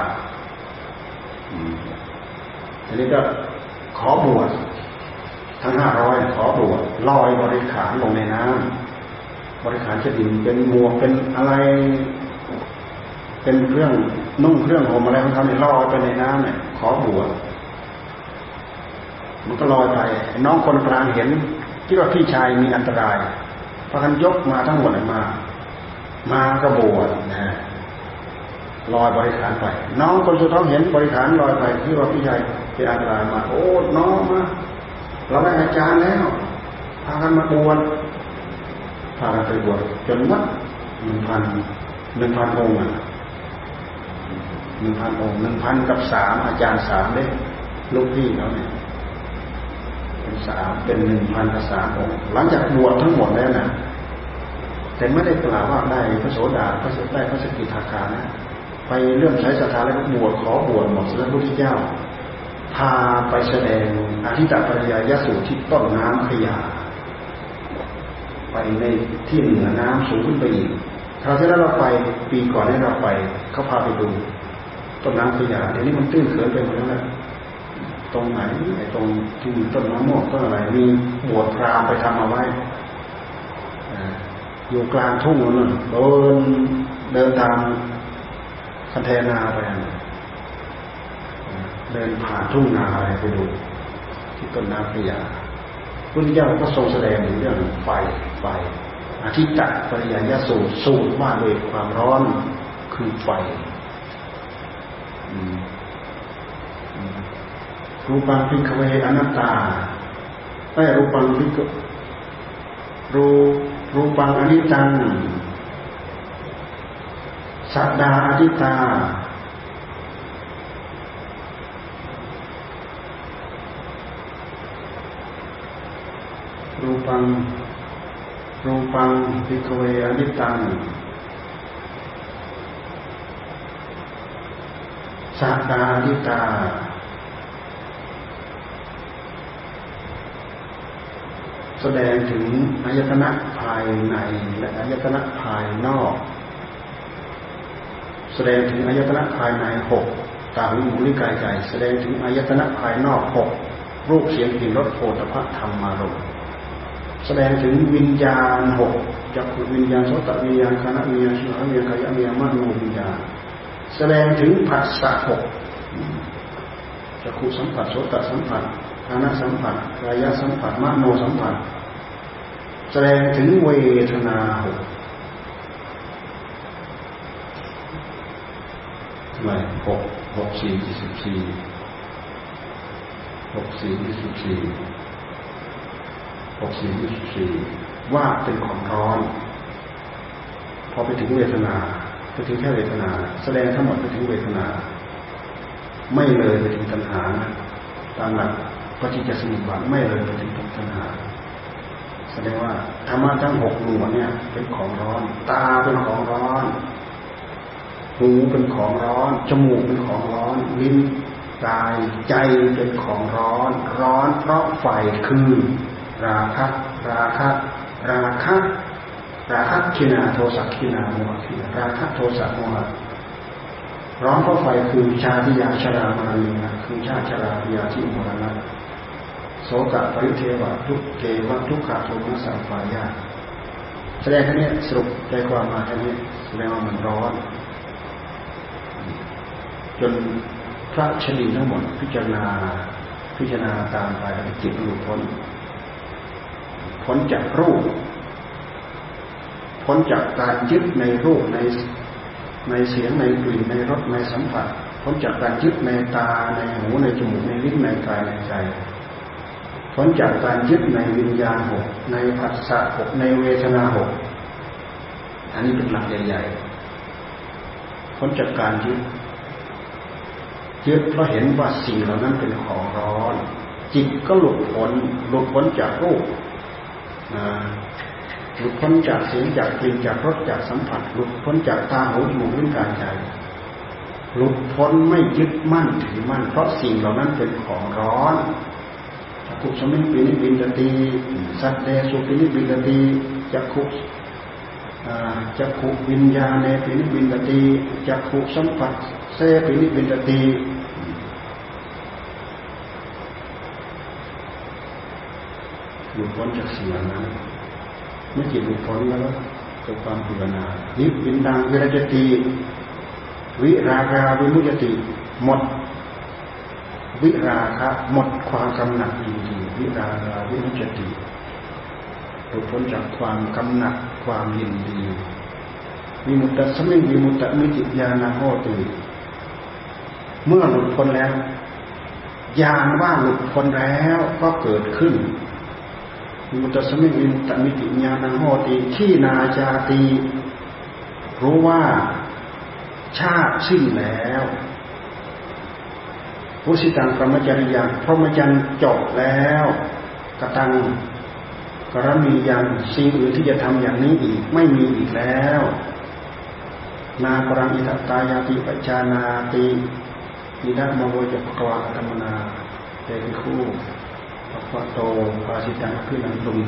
อันนี้ก็ขอบวช ทั้งห้าร้อยขอบวชลอยบริขารลงในน้ำบริขารจะดินเป็นหมวกเป็นอะไร เป็นเครื่องนุ่งเครื่องห่มอะไรของเขาเนี่ยลอยไปในน้ำเนี่ยขอบวชมันก็ลอยไป น้องคนกลางเห็นคิดว่าพี่ชายมีอันตรายพากันยกมาทั้งหมดมา มาก็บวชนะลอยบริขารไป น้องคนสุดท้องเห็นบริขารลอยไปที่ว่าพี่ชายเป็นอันตรายมา โอ้น้องมา เราได้อาจารย์แล้วพากันมาบวชพากันไปบวชจนวัดหนึ่งพันหนึ่งพันองค์อะหนึ่งพันองค์หนึ่งพันกับสามอาจารย์สามเด้ลูกพี่เขาเนี่ยเป็นสามเป็นหนึ่งพันกับสามองค์หลังจากบวชทั้งหมดแล้วนะแต่ไม่ได้กล่าวว่าได้พระโสดาพระสได้พระสกิทาคานะ ไปเรื่องใช้ศรัทธาแล้วบวชขอบวชหมดแล้วพระพุทธเจ้า พาไปแสดงอาทิตปริยายสูตรที่ต้นน้ำขยา ไปในที่เหนือน้ำสูงขึ้นไปอีกคราวที่แล้วเราไปปีก่อนให้เราไปเขาพาไปดูต้นน้ำขยาเดี๋ยวนี้มันตื้นเขินไปหมดแล้วนะตรงไหนไอ้ตรงที่มีต้นมะม่วงต้นอะไรมีบวชพรามไปทำเอาไว้อยู่กลางทุ่งนั่นเดินเดินตามคันเทนาไป ดินผ่านทุ่งนาอะไรไปดู ที่ต้นน้ำพยาพุทธเจ้าก็ทรงแสดงเรื่องไฟไฟอาทิตตะปริยัญญาสูตรสูตรว่าด้วยความร้อนคือไฟรูปังพิกเวอนัตตาไม่รูปังพิกรูรูปังอนิจจังสัตดาอธิตา รูปัง รูปังพิกเวอนิจจังสัตดาอธิตาแสดงถึงอายตนะภายในและอายตนะภายนอก แสดงถึงอายตนะภายในหกตาหูหูลิกายใจ แสดงถึงอายตนะภายนอกหกรูปเสียงกลิ่นรสโผฏฐัพธรรมารม แสดงถึงวิญญาณหกจักรวิญญาณโสตวิญญาณคณะวิญญาณชิวหวิญญาณกายวิญญาณมโนวิญญาณแสดงถึงผัสสะหกจักรสัมผัสโสตสัมผัสคณะสัมผัสกายสัมผัสมโนสัมผัส แสดงถึงเวทนาหกทำไมหกหกสี่ยี่สิบสี่หกสี่ยี่สิบสี่ หกสี่ยี่สิบสี่ว่าเป็นของร้อน พอไปถึงเวทนาไปถึงแค่เวทนา แสดงทั้งหมดไปถึงเวทนา ไม่เลยไปถึงตัณหาตามหลักปฏิจจสมุปบาทไม่เลยไปถึงตัณหาแสดงว่าธรรมะทั้งหกหน่วยเนี่ย เป็นของร้อน ตาเป็นของร้อนหูเป็นของร้อน จมูกเป็นของร้อน ลิ้นกายใจเป็นของร้อน ร้อนเพราะไฟคือ ราคะ ราคะ ราคะ ราคะคินาโทสักคินาโมหะคินาราคะโทสักโมหะร้อนเพราะไฟคือชาติยาชรามรณีนะคือชาติชราพิยาที่มรณะโสกะปริเทวะทุกเกวะทุกขะโทมสัมปายาแสดงแค่นี้สรุปใจความมาแค่นี้แสดงว่ามันร้อน จนพระชนีทั้งหมดพิจารณาพิจารณาตามไปจิตหลุดพ้น พ้นจากรูป พ้นจากการยึดในรูปในในเสียงในกลิ่นในรสในสัมผัสพ้นจากการยึดในตาในหูในจมูกในลิ้นในกายในใจพ้นจากการยึดในวิญญาณหกในผัสสะหกในเวทนาหกอันนี้เป็นหลักใหญ่ๆพ้นจากการยึดยึดเพราะเห็นว่าสิ่งเหล่านั้นเป็นของร้อน จิตก็หลุดพ้นหลุดพ้นจากรูป หลุดพ้นจากเสียงจากกลิ่นจากรสจากสัมผัส หลุดพ้นจากตาหูจมูกลิ้นกายใจ หลุดพ้นไม่ยึดมั่นถือมั่น เพราะสิ่งเหล่านั้นเป็นของร้อนจักขุสมิงปินิพพินทะติ สัทเทสุปินิพพินทะติ จักขุจักขุวิญญาเณปินิพพินทะติ จักขุสัมผัสเสปินิพพินทะติ หลุดพ้นจากสิ่งเหล่านั้นเมื่อจิตหลุดพ้นแล้วจากความภาวนานิพพินดังวิรจตีวิราคาวิมุยติหมด วิราคะหมดความกำหนัดจริงๆวิราคาวิมุยติหลุดพ้นจากความกำหนัดความยินดีวิมุตตสมิงวิมุตตมิจิยานาโหติเมื่อหลุดพ้นแล้วญาณว่าหลุดพ้นแล้วก็เกิดขึ้น มุตตสมิงวิมุตตมิจิยานาโหติที่นาจาตีรู้ว่าชาติสิ้นแล้วพุสิตังพรหมจริยังพรหมจรรย์จบแล้วกตังกรณียังสิ่งอื่นที่จะทำอย่างนี้อีกไม่มีอีกแล้ว นาปรังอิทัตายาติปัจจานาติอินัมโวจะกวาธรรมนาเตติคู่ พระโตภาสิตังขึ้นนันตุง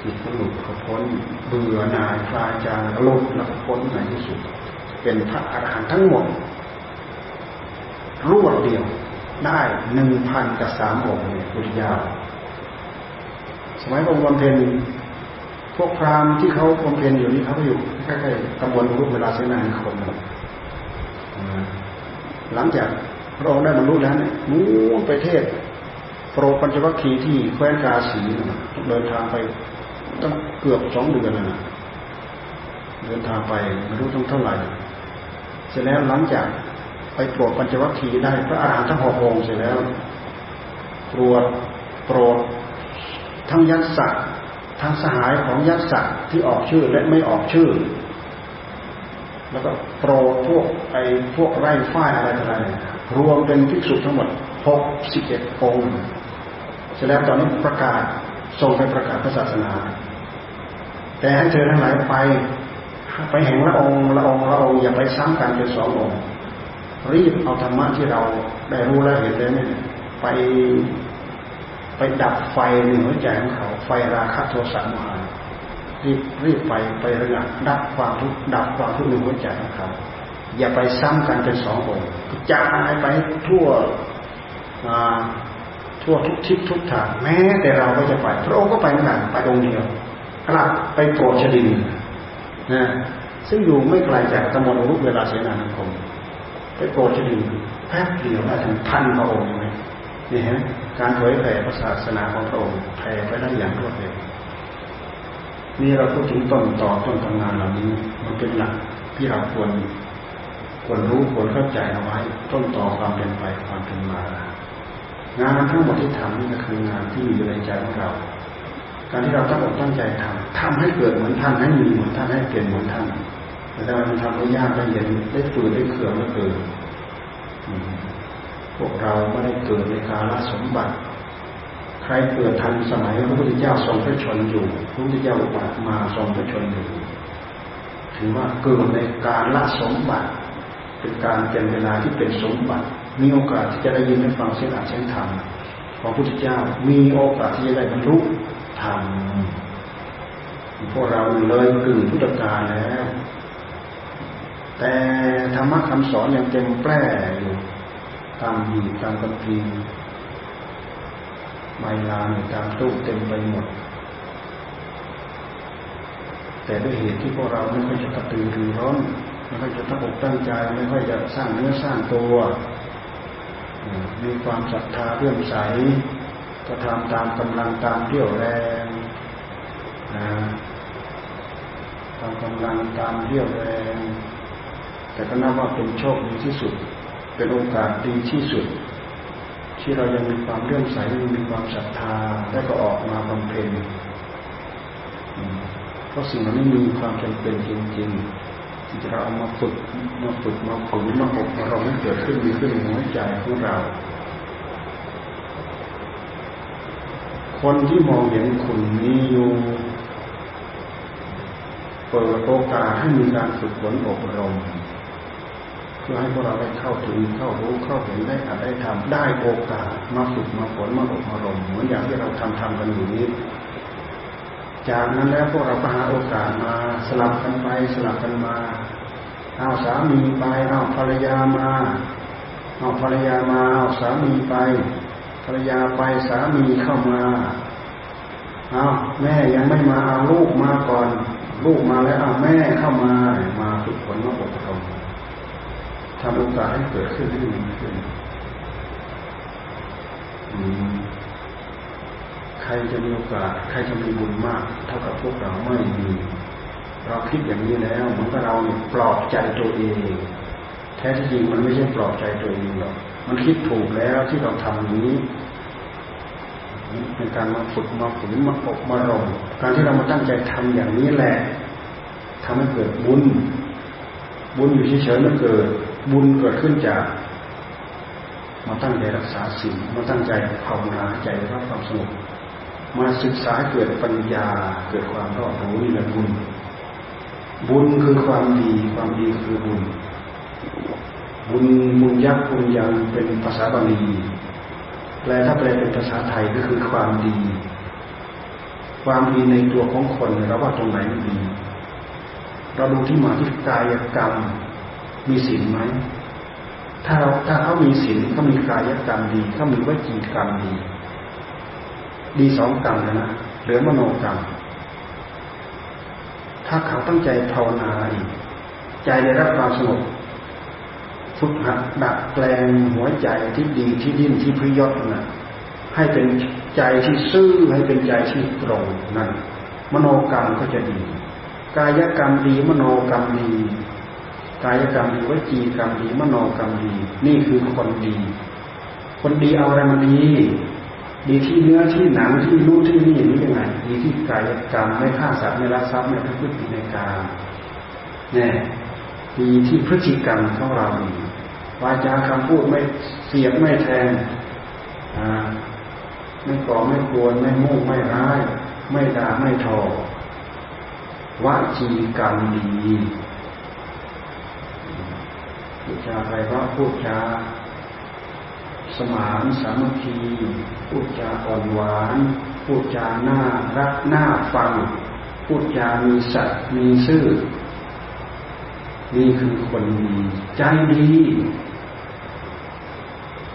จิตก็หลุดพ้นเบื่อหน่ายคลายจางลุดแล้วพ้นในที่สุด เป็นพระอรหันต์ทั้งหมดรวดเดียวได้หนึ่งพันกับสามองค์เนี่ยพุทธยาสมัยองค์บำเพ็ญพวกพราหมณ์ที่เขาบำเพ็ญอยู่นี่เขาก็อยู่ใกล้ๆตำบลรูปเวลาเสนานิคมหลังจาก พระองค์ได้บรรลุแล้วเนี่ยนู้ไปเทศโปรปัญจวัคคีย์ที่แคว้นกาสีเดินทางไปต้องเกือบสองเดือนนะเดินทางไปไม่รู้ต้องเท่าไหร่ เสร็จแล้วหลังจากไปโปรดปัญจวัคคีย์ได้พระอาหารทั้งหกองค์เสร็จแล้วตรวจโปรดทั้งยักษ์สัตว์ทั้งสหายของยักษ์สัตว์ที่ออกชื่อและไม่ออกชื่อ แล้วก็โปรดพวกไอ้พวกไร่ฝ้ายอะไรอะไร รวมเป็นภิกษุทั้งหมดหกสิบเอ็ดองค์เสร็จแล้วตอนนี้ประกาศทรงไปประกาศพระศาสนา แต่ให้เธอทั้งหลายไป ไปแห่งละองค์ละองค์ละองค์อย่าไปซ้ำกันเป็นสององค์รีบเอาธรรมะที่เราได้รู้แล้วเห็นแล้วนี่ไปไปดับไฟในหัวใจของเขา ไฟราคะโทสะโมหะรีบรีบไปไประงับดับความทุกข์ดับความทุกข์ในหัวใจของเขา อย่าไปซ้ำกันเป็นสององค์กระจายไปทั่วทั่วทุกทิศทุกทางแม้แต่เราก็จะไปพระองค์ก็ไปเหมือนกันไปองค์เดียวกลับไปโปรดชดินนะซึ่งอยู่ไม่ไกลจากตำบลรุกเวลาเสนานิคมไปโปรดชดินแป๊บเดียวได้ถึงพันพระองค์ไหมนี่ฮะการเผยแผ่ศาสนาของพระองค์แผ่ไปได้อย่างรวดเร็วนี่เราพูดถึงต้นต่อต้นทำงานเหล่านี้ มันเป็นหลักที่เราควร ควรรู้ควรเข้าใจเอาไว้ ต้นต่อความเป็นไปความเป็นมา งานทั้งหมดที่ทำนี่ก็คืองานที่มีอยู่ในใจของเรา การที่เราตั้งอกตั้งใจทำทำให้เกิดเหมือนท่านให้มีเหมือนท่านให้เปลี่ยนเหมือนท่านแต่ถ้ามันทำได้ยากได้เย็นได้ฝืนได้เขื่อนได้เกิดพวกเราไม่ได้เกิดในกาลสมบัติใครเกิดทันสมัยพระพุทธเจ้าทรงพระชนอยู่พระพุทธเจ้าอุบัติมาทรงพระชนอยู่ถือว่าเกิดในการละสมบัติ เป็นการเป็นเวลาที่เป็นสมบัติ มีโอกาสที่จะได้ยินได้ฟังเสียงอ่านเสียงธรรมของพระพุทธเจ้า มีโอกาสที่จะได้บรรลุธรรมพวกเราเลยกึ่งพุทธกาลแล้ว แต่ธรรมะคำสอนยังเต็มแปร่อยู่ตามหีตามกัมพีใบลานตามตู้เต็มไปหมด แต่ด้วยเหตุที่พวกเราไม่ค่อยจะกระตือรือร้อน ไม่ค่อยจะตั้งอกตั้งใจ ไม่ค่อยจะสร้างเนื้อสร้างตัว มีความศรัทธาเรื่อมใสก็ทำตามกำลังตามเรี่ยวแรงตามกำลังตามเรี่ยวแรง แต่ก็นับว่าเป็นโชคดีที่สุด เป็นโอกาสดีที่สุด ที่เรายังมีความเรื่อมใสยังมีความศรัทธาและก็ออกมาบำเพ็ญเพราะสิ่งเหล่านี้มีความจำเป็นจริง ๆ ที่เราเอามาฝึกมาฝึกมาฝึกมาอบเราให้เกิดขึ้นมีขึ้นในหัวใจของเรา คนที่มองเห็นคุณมีอยู่เปิดโอกาสให้มีการฝึกฝนอบรมเพื่อให้พวกเราได้เข้าถึงเข้ารู้เข้าเห็นได้อาจได้ทำได้โอกาสมาฝึกมาฝนมาอบรมเหมือนอย่างที่เราทำทำกันอยู่นี้ จากนั้นแล้วพวกเราก็หาโอกาสมาสลับกันไปสลับกันมา เอาสามีไปเอาภรรยามา เอาภรรยามาเอาสามีไป ภรรยาไปสามีเข้ามาเอาแม่ยังไม่มาเอาลูกมาก่อน ลูกมาแล้วเอาแม่เข้ามามาฝึกฝนมาอบรมทำโอกาสให้เกิดขึ้นให้มีขึ้นใค รจะมีโอกาส ใครจะมีบุญมาก เท่ากับพวกเราไม่มี เราคิดอย่างนี้แล้วเหมือนกับเราปลอบใจตัวเอง แท้ที่จริงมันไม่ใช่ปลอบใจตัวเองหรอกมันคิดถูกแล้วที่เราทำนี้เป็นการมาฝึกมาฝึกมาอบมารมการที่เรามาตั้งใจทำอย่างนี้แหละทำให้เกิดบุญ บุญอยู่เฉยๆไม่เกิด บุญเกิดขึ้นจากมาตั้งใจรักษาสิ่งมาตั้งใจภาวนาใจรับความสงบ มาศึกษาเกิดปัญญาเกิดความรอบรู้นี่แหละบุญ บุญคือความดีความดีคือบุญ บุญบุญยักษ์บุญยังเป็นภาษาบาลีแปลถ้าแปลเป็นภาษาไทยก็คือความดี ความดีในตัวของคนเราว่าตรงไหนดี เราดูที่มาที่กายกรรม มีศีลไหมถ้าเราถ้าเขามีศีลเขามีกายกรรมดีเขามีวจีกรรมดี ดีสองกรรมนะเหลือมโนกรรม ถ้าเขาตั้งใจภาวนาอีกใจได้รับความสงบฝึกหัดดัดแปลงหัวใจที่ดีที่ดิ้นที่พิยศนะให้เป็นใจที่ซื่อให้เป็นใจที่ตรงนั่นมโนกรรมก็จะดี กายกรรมดีมโนกรรมดี กายกรรมดีวจีกรรมดี มโนกรรมดี นี่คือคนดี คนดีเอาอะไรมาดี ดีที่เนื้อที่หนังที่รู้ที่นี่นี่ยังไงดีที่กายกรรมไม่ฆ่าสัตว์ไม่ลักทรัพย์ไม่ทำพฤติในการเนี่ยดีที่พฤติกรรมของเราดีวาจาคำพูดไม่เสียบไม่แทงไม่ก่อไม่กวนไม่มุ่งไม่ร้าย ไม่ด่าไม่ทอวจีกรรมดีพูดจาไปเพราะพูดจา สมานสามัคคีพูดจาอ่อนหวาน พูดจาหน้ารักหน้าฟัง พูดจามีสัตว์มีซื่อ นี่คือคนดีใจดี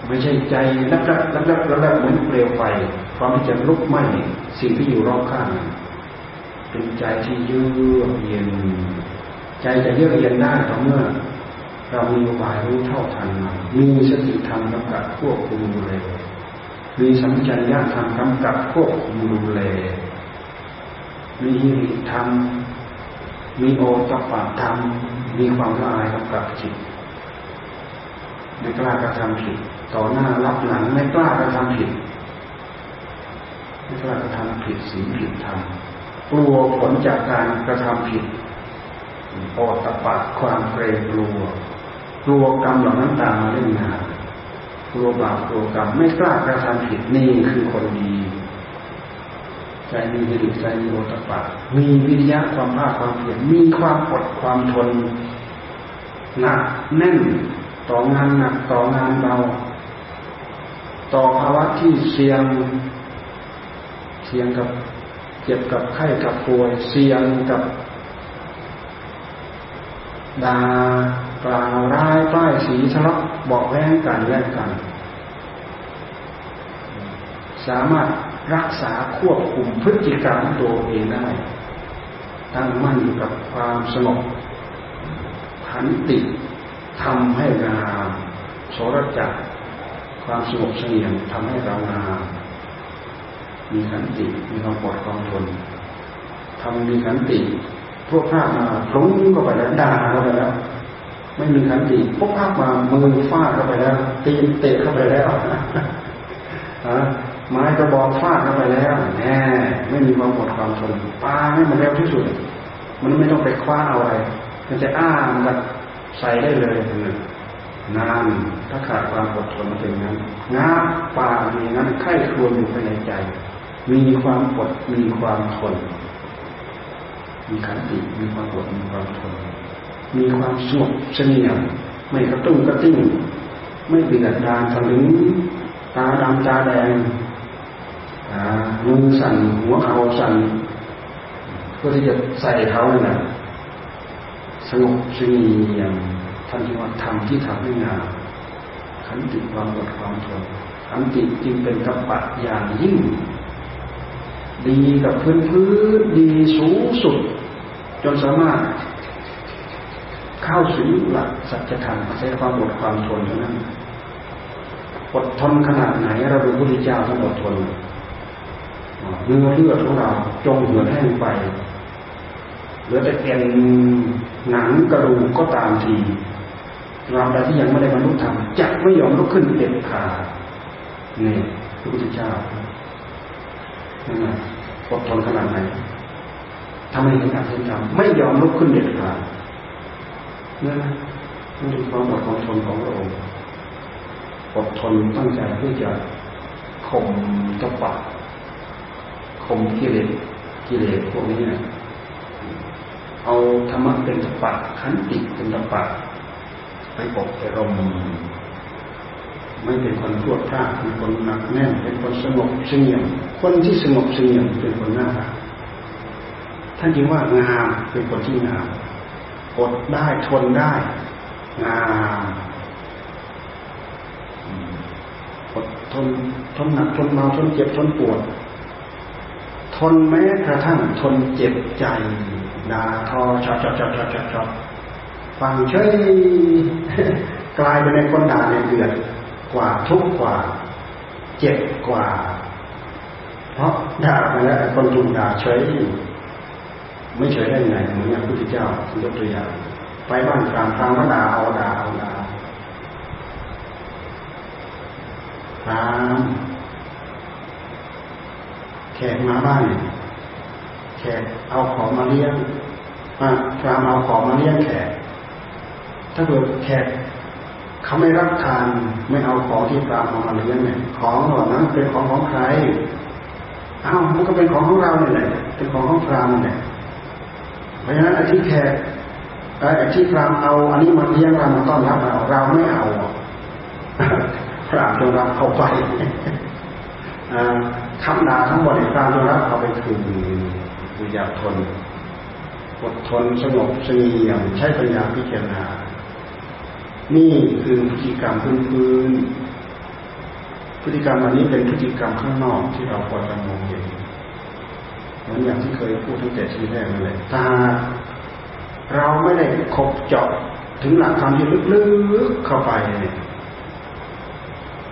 ไม่ใช่ใจรับรับรับรับรับรับเหมือนเปลวไฟความที่จะลุกไหม้สิ่งที่อยู่รอบข้าง เป็นใจที่เยือกเย็น ใจจะเยือกเย็นได้ต่อเมื่อ เรามีอุบายรู้เท่าทันมันมีสติธรรมกำกับควบคุมดูแลมีสัมปชัญญะธรรมกำกับควบคุมดูแลมีหิริธรรม มีโอตปะธรรม มีความละอายกำกับจิต ไม่กล้ากระทำผิด ต่อหน้ารับหลังไม่กล้ากระทำผิด ไม่กล้ากระทำผิดสิ่งผิดทำกลัวผลจากการกระทำผิด โอตปะความเกรงกลัว กลัวกรรมเหล่านั้นตามมาเล่นงานกลัวบาปกลัวกรรมไม่กล้ากระทำผิดนี่คือคนดีใจมีหิริใจมีโอตปะมีวิริยะความภาคความเพียรมีความอดความทนหนักแน่นต่องานหนักต่องานเบาต่อภาวะที่เสี่ยงเสี่ยงกับเจ็บกับไข้กับป่วยเสี่ยงกับดา กล่าวร้ายป้ายสีทะเลาะบอกแรงกันแลกกัน สามารถรักษาควบคุมพฤติกรรมตัวเองได้ ตั้งมั่นกับความสงบขันติทำให้งามโสรจักความสงบเสงี่ยมทำให้เรางามมีขันติมีความปลอดความทนทำมีขันติพวกภามาพลุ้งเข้าไปแล้วด่าเขาไปแล้ว ไม่มีขันติพวกภาพมามือฟาดเข้าไปแล้ว ตีนเตะเข้าไปแล้วไม้กระบอกฟาดเข้าไปแล้วแน่ไม่มีความอดความทนปาให้มันเร็วที่สุด มันไม่ต้องไปคว้าอะไร มันจะอ้ามันใส่ได้เลยนานถ้าขาดความอดทนมาเป็นงั้นงาป่ามีงั้นไข้ครวญอยู่ภายในใจ มีความอดมีความทน มีขันติมีความอดมีความทน มีความสงบเสงี่ยมไม่กระตุ้งกระติ้งไม่เบียดดานทะลึงตาดำตาแดงมือสั่นหัวเขาสั่นเพื่อที่จะใส่เขาเนี่ยนะสงบสงี่ยมท่านที่ว่าทำที่ทำให้งามขันติความอดความทนขันติจึงเป็นกัปปะอย่างยิ่ง ดีกับพื้นพื้นดีสูงสุด จนสามารถ เข้าถึงหลักสัจธรรมอาศัยความอดความทนเท่านั้นอดทนขนาดไหนเราดูพระพุทธเจ้าท่านอดทนเนื้อเลือดของเราจงเหือดแห้งไปเหลือแต่เอ็นหนังกระดูกก็ตามทีเราใดที่ยังไม่ได้บรรลุธรรมจะไม่ยอมลุกขึ้นเด็ดขาดนี่พระพุทธเจ้านั่นแหละอดทนขนาดไหนทำไมถึงอาจทำไม่ยอมลุกขึ้นเด็ดขาด นั่นนะนี่คือความอดทนของพระองค์อดทนตั้งใจที่จะข่มตะปักข่มกิเลสกิเลสพวกนี้นะเอาธรรมะเป็นตะปักขันติเป็นตะปักไปอบไปรมไม่เป็นคนพรวดพลาดเป็นคนหนักแน่น เป็นคนสงบเสงี่ยมคนที่สงบเสงี่ยมเป็นคนน่ารักท่านจึงว่างามเป็นคนที่งาม อดได้ทนได้งาอดทนทนหนักทนเมาทนเจ็บทนปวด ทนแม้กระทั่งทนเจ็บใจด่าทอชอบชอบชอบชอบชอบชอบฟังเฉยกลายเป็นในคนด่าในเดือดกว่าทุกกว่า เจ็บกว่า เพราะด่าไปแล้วคนถูกด่าเฉยอยู่ ไม่เฉยได้ไงเหมือนอย่างพระพุทธเจ้ายกตัวอย่างไปบ้านกลางพรามก็ด่าเอาด่าเอาด่าพรามแขกมาบ้านแขกเอาของมาเลี้ยงพรามเอาของมาเลี้ยงแขก ถ้าเกิดแขกเขาไม่รับทานไม่เอาของที่พรามเอามาเลี้ยงเนี่ยของเหล่านั้นเป็นของของใครอ้าวมันก็เป็นของของเราเนี่ยแหละเป็นของของพรามเนี่ย เพราะฉะนั้นไอ้ที่แขกไอ้ที่พรามเอาอันนี้มาเลี้ยงเรามาต้อนรับเราเราไม่เอาพรามจงรับเขาไปคำนาทั้งหมดในพรามจงรับเอาไปคืนคืออยากทนอดทนสงบเสงี่ยมใช้ปัญญาพิจารณา นี่คือพฤติกรรมพื้นๆพฤติกรรมอันนี้เป็นพฤติกรรมข้างนอกที่เราพอจะมองเห็น เหมือนอย่างที่เคยพูดตั้งแต่ทีแรกนั่นแหละถ้าเราไม่ได้คบเจาะถึงหลักธรรมที่ลึกๆเข้าไปเนี่ย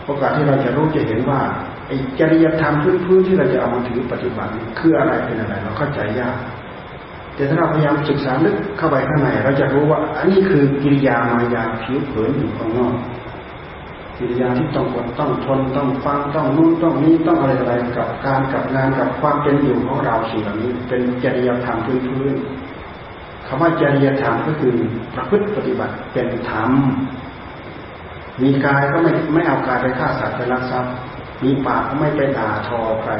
โอกาสที่เราจะรู้จะเห็นว่าไอ้จริยธรรมพื้นๆที่เราจะเอามาถือปฏิบัติคืออะไรเป็นอะไรเราเข้าใจยาก แต่ถ้าเราพยายามศึกษาลึกเข้าไปข้างในเราจะรู้ว่า อันนี้คือกิริยามายาผิวเผินอยู่ข้างนอก กิริยาที่ต้องอดต้องทนต้องฟังต้องนู้นต้องนี้ต้องอะไรอะไรกับการกับงานกับความเป็นอยู่ของเราสิ่งเหล่านี้ เป็นจริยธรรมพื้นๆคำว่าจริยธรรมก็คือประพฤติปฏิบัติเป็นธรรมมีกายก็ไม่ไม่เอากายไปฆ่าสัตว์ไปรักทรัพย์ มีปากก็ไม่ไปด่าทอใคร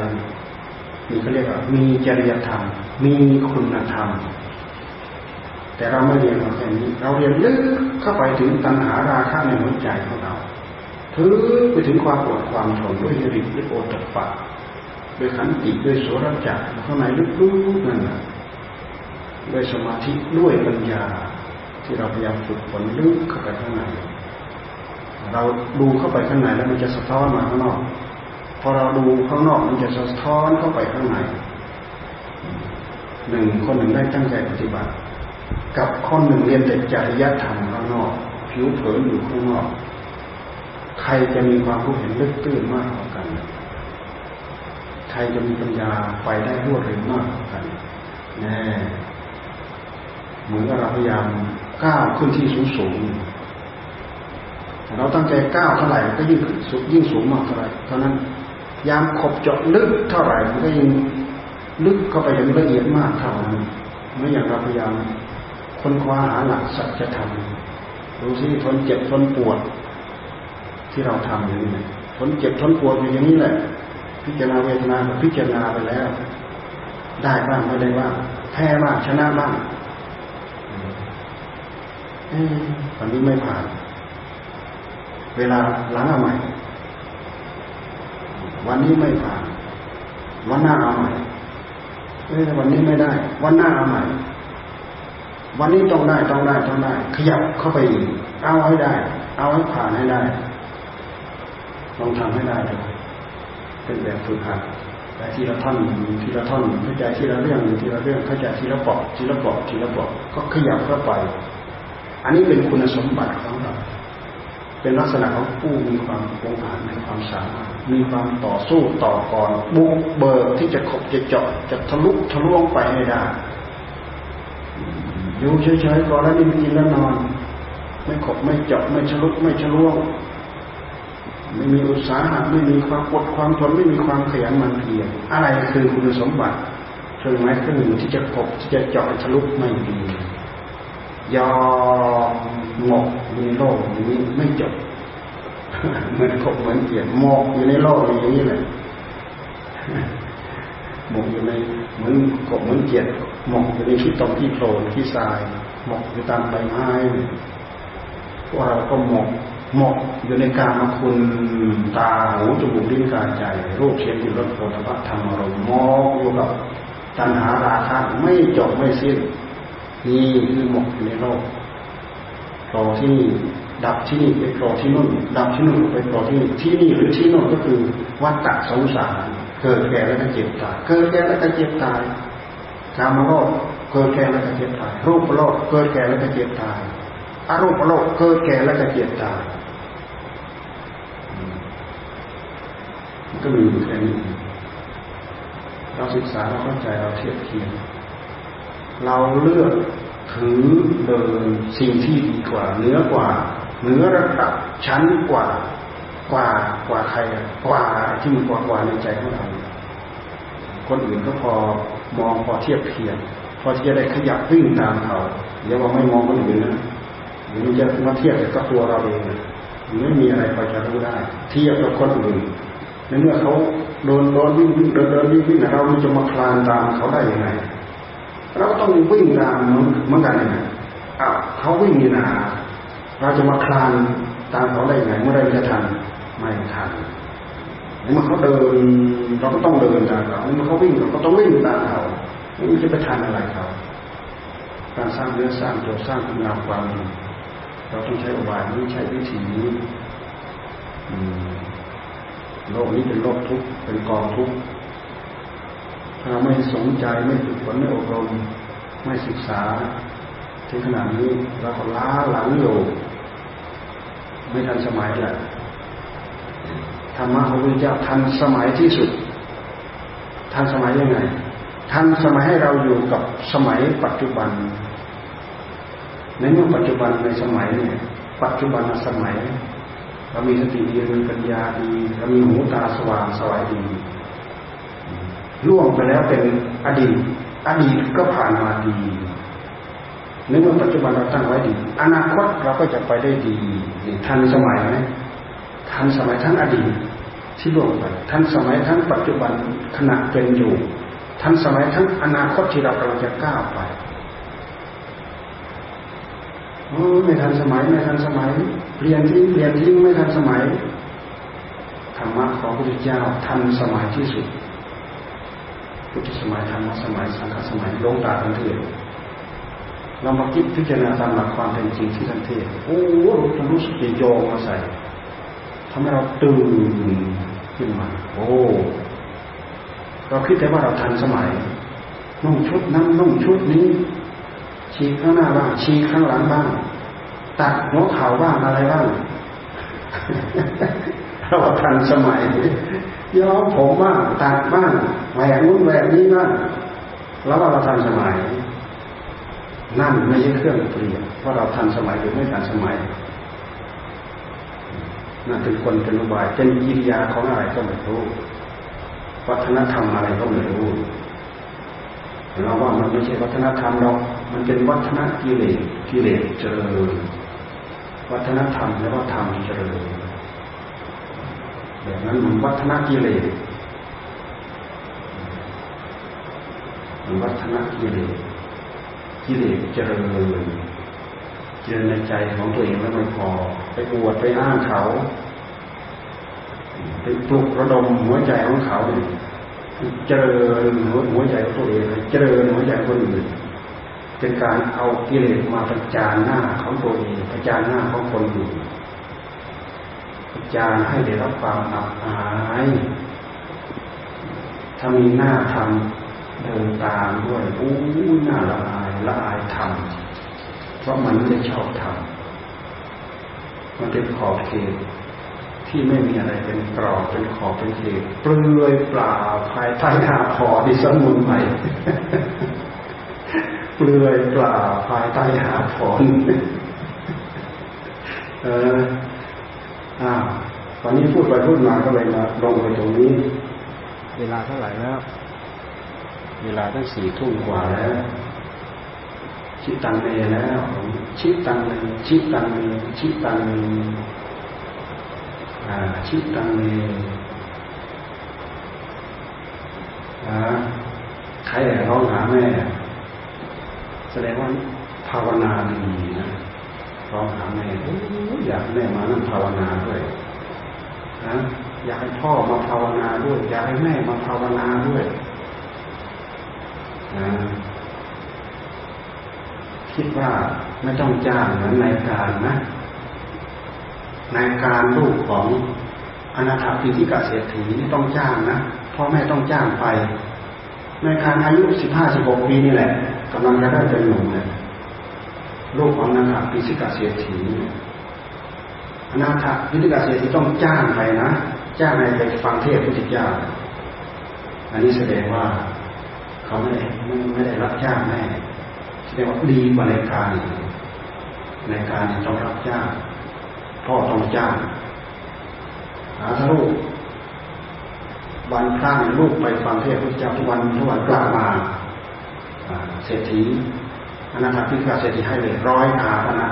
นี่เขาเรียกว่ามีจริยธรรม มีคุณธรรม แต่เราไม่เรียนมาแค่นี้ เราเรียนลึกเข้าไปถึงตัณหาราคะในหัวใจของเรา ถึงไปถึงความอดความทนด้วยจริตด้วยโอตปะด้วยขันติด้วยโสรจักรข้างในลึกๆนั่นแหละด้วยสมาธิด้วยปัญญา ที่เราพยายามฝึกฝนลึกเข้าไปข้างในเราดูเข้าไปข้างในแล้วมันจะสะท้อนมาข้างนอกพอเราดูข้างนอกมันจะสะท้อนเข้าไปข้างในหนึ่งคนหนึ่งได้ตั้งใจปฏิบัติ กับคนหนึ่งเรียนแต่จริยธรรมข้างนอก ผิวเผินอยู่ข้างนอก ใครจะมีความรู้เห็นลึกตื้นมากกว่ากันใครจะมีปัญญาไปได้รวดเร็วมากกว่ากันแน่เหมือนกับเราพยายามก้าวขึ้นที่สูงสูงเราตั้งใจก้าวเท่าไหร่ก็ยิ่งสูงยิ่งสูงมากเท่าไหร่เท่านั้นยามขบเจาะลึกเท่าไหร่มันก็ยิ่งลึกเข้าไปย่างละเอียดมากเท่านั้นไม่อย่างเราพยายามค้นคว้าหาหลักสัจธรรมดูสิทนเจ็บทนปวด ที่เราทำอย่างนี้ทนเจ็บทนปวดอยู่อย่างนี้แหละ พิจารณาเวทนาพิจารณาไปแล้ว ได้บ้างไม่ได้บ้างแพ้บ้างชนะบ้างวันนี้ไม่ผ่าน เวลาหลังเอาใหม่ วันนี้ไม่ผ่าน วันหน้าเอาใหม่เอ้วันนี้ไม่ได้ วันหน้าเอาใหม่ วันนี้ต้องได้ต้องได้ต้องได้ ขยับเข้าไปอีก เอาให้ได้ เอาให้ผ่านให้ได้ ลองทำให้ได้เลยเป็นแบบฝึกหัดไปทีละท่อนทีละท่อนเข้าใจทีละเรื่องทีละเรื่องเข้าใจทีละปอกทีละปอกทีละปอกก็ขยับเข้าไป อันนี้เป็นคุณสมบัติของเราเป็นลักษณะของผู้มีความองอาจมีความสามารถมีความต่อสู้ต่อกรบุกเบิกที่จะขบจะเจาะจะทะลุทะลวงไปให้ได้อยู่เฉยๆก่อนแล้วนี่กินแล้วนอน ไม่ขบไม่เจาะไม่ทะลุไม่ทะลวง ไม่มีอุตสาหะไม่มีความอดความทนไม่มีความขยันมันเพียรอะไรคือคุณสมบัติเครื่องไม้เครื่องมือที่จะกบที่จะเจาะทะลุไม่มียอมหมกอยู่ในโลกอย่างนี้ไม่จบเหมือนกบเหมือนเกียรหมกอยู่ในโลกอย่างนี้แหละหมกอยู่ในเหมือนกบเหมือนเกียรหมกอยู่ในที่ตรงที่โคลนที่ทรายหมกอยู่ตามใบไม้พวกเราก็หมก หมกอยู่ในการมาคุณตาหูจมูกลิ้นกายใจรูปเสียงกลิ่นรสโผฏฐัพธรรมอารมณ์มองอยู่กับตัณหาราคะไม่จบไม่สิ้นนี่คือหมกอยู่ในโลกโผล่ที่นี่ดับที่นี่ไปโผล่ที่นู่น ดับที่นู่นไปโผล่ที่นี่ที่นี่หรือที่นู่นก็คือวัฏฏะสงสารเกิดแก่แล้วก็เจ็บตายเกิดแก่แล้วก็เจ็บตายกามโลกเกิดแก่แล้วก็เจ็บตาย รูปโลกเกิดแก่แล้วก็เจ็บตายอารมณ์โลกเกิดแก่แล้วก็เจ็บตายมัน ก็มีอยู่แค่นี้เราศึกษาเราเข้าใจเราเทียบเทียมเราเลือกถือเดินสิ่งที่ดีกว่าเหนือกว่าเหนือระดับชั้นกว่ากว่ากว่าใครกว่าที่มีกว่ากว่าในใจของเราคนอื่นก็พอมองพอเทียบเทียมพอที่จะได้ขยับวิ่งตามเขาอย่าว่าไม่มองคนอื่นนะหรือจะมาเทียบกับตัวเราเองไม่มีอะไรพอจะรู้ได้ เทียบกับคนอื่น ในเมื่อเขาโดนโดนวิ่งเดินเดินวิ่งวิ่งเราจะมาคลานตามเขาได้ยังไงเราต้องวิ่งตามเหมือนกันนะอ้าวเขาวิ่งนี่นาเราจะมาคลานตามเขาได้ยังไงเมื่อไรจะทันไม่ทันเมื่อเขาเดินเราก็ต้องเดินตามเขาเมื่อเขาวิ่งเราก็ต้องวิ่งตามเขาไม่จะไปทันอะไรเขาการสร้างเนื้อสร้างตัวสร้างคุณงามความเราต้องใช้อุบายนี้ใช้วิธีนี้ โลกนี้เป็นโลกทุกข์เป็นกองทุกข์ถ้าไม่สนใจไม่ฝึกฝนไม่อบรมไม่ศึกษาถึงขนาดนี้เราก็ล้าหลังอยู่ไม่ทันสมัยแหละธรรมะของพระเจ้าทันสมัยที่สุด ทันสมัยยังไง ทันสมัยให้เราอยู่กับสมัยปัจจุบัน ในเมื่อปัจจุบันในสมัยเนี่ย ปัจจุบันสมัย เรามีสติดีมีปัญญาดีเรามีหูตาสว่างสวัยดีล่วงไปแล้วเป็นอดีต อดีตก็ผ่านมาดีในเมื่อปัจจุบันเราตั้งไว้ดี อนาคตเราก็จะไปได้ดีทันสมัยไหมทันสมัยทั้งอดีตที่ล่วงไปทันสมัยทั้งปัจจุบันขณะเป็นอยู่ทันสมัยทั้งอนาคตที่เรากำลังจะก้าวไป ไม่ทันสมัยไม่ทันสมัยเปลี่ยนทิ้งเปลี่ยนทิ้งไม่ทันสมัยธรรมะของพระพุทธเจ้าทันสมัยที่สุดพุทธสมัยธรรมสมัยสังฆสมัยลงตาทันเทศเรามาคิดพิจารณาตามหลักความเป็นจริงที่ทันเทศโอ้รู้ทรู้สติโยมาใส่ทำให้เราตื่นขึ้นมา โอ้เราคิดแต่ว่าเราทันสมัยนุ่งชุดนั้นนุ่งชุดนี้ ชี้ข้างหน้าบ้างชี้ข้างหลังบ้างตัดหัวเข่าบ้างอะไรบ้างเราทันสมัยย้อมผมบ้างตัดบ้างแหวกนู้นแหวกนี้บ้างแล้วว่าเราทันสมัย นั่นไม่ใช่เครื่องเปลี่ยนว่าเราทันสมัยหรือไม่ทันสมัยนั่นเป็นคนเป็นอุบายเป็นกิริยาของอะไรก็ไม่รู้วัฒนธรรมอะไรก็ไม่รู้เราว่ามันไม่ใช่วัฒนธรรมหรอก มันเป็นวัฒนกิเลสกิเลสเจริญวัฒนธรรมและว่าธรรมเจริญแบบนั้นมันวัฒนกิเลสมันวัฒนกิเลสกิเลสเจริญเจริญในใจของตัวเองแล้วไม่พอ ไปอวดไปอ้างเขาไปปลุกระดมหัวใจของเขาเจริญหัวใจของตัวเองเจริญหัวใจคนอื่น เป็นการเอากิเลสมาประจานหน้าของตัวเองประจานหน้าของคนอื่นจารให้ได้รับความอับอายถ้ามีหน้าทำเดินตามด้วยอู้หน้าละอายละอายทำเพราะมันไม่ชอบทำมันเป็นขอบเขตที่ไม่มีอะไรเป็นกรอบเป็นขอบเป็นเขตเปลือยเปล่าภายใต้หน้าคอดิสมุนใหม่ เปลือยเปล่าภายใต้หาผลเอออ้าวตอนนี้พูดไปพูดมาก็เลยมาลงไปตรงนี้ เวลาเท่าไหร่แล้ว เวลาตั้งสี่ทุ่มกว่าแล้ว ชิตังเมแล้ว ชิตังเมชิตังเมชิตังเมชิตังเมใครร้องหาแม่ แสดงว่าภาวนาดีนะร้องหาแม่อยากแม่มานั่งภาวนาด้วยนะอยากให้พ่อมาภาวนาด้วย อยากให้แม่มาภาวนาด้วยนะคิดว่าไม่ต้องจ้างเหมือนนายการนะนายการลูกของอนาถาปิธิกเศรษฐีนี่ต้องจ้างนะพ่อแม่ต้องจ้างไปนายการอายุสิบห้าสิบหกปีนี่แหละ กำลังจะได้เป็นหนุ่มเลยลูกของนาถาปิธิกาเศรษฐีอนาถปิธิกาเศรษฐีต้องจ้างไปนะ จ้างให้ไปฟังเทศพุทธเจ้า อันนี้แสดงว่าเขาไม่ได้ไม่ได้รับจ้างแน่แสดงว่าดีกว่าในการในการต้องรับจ้างพ่อต้องจ้างหาลูกวันพระลูกไปฟังเทศพระเจ้าทุกวันทุกวันกลับมา เศรษฐีอนาถพิกาเศรษฐีให้เลยร้อยอาพนะ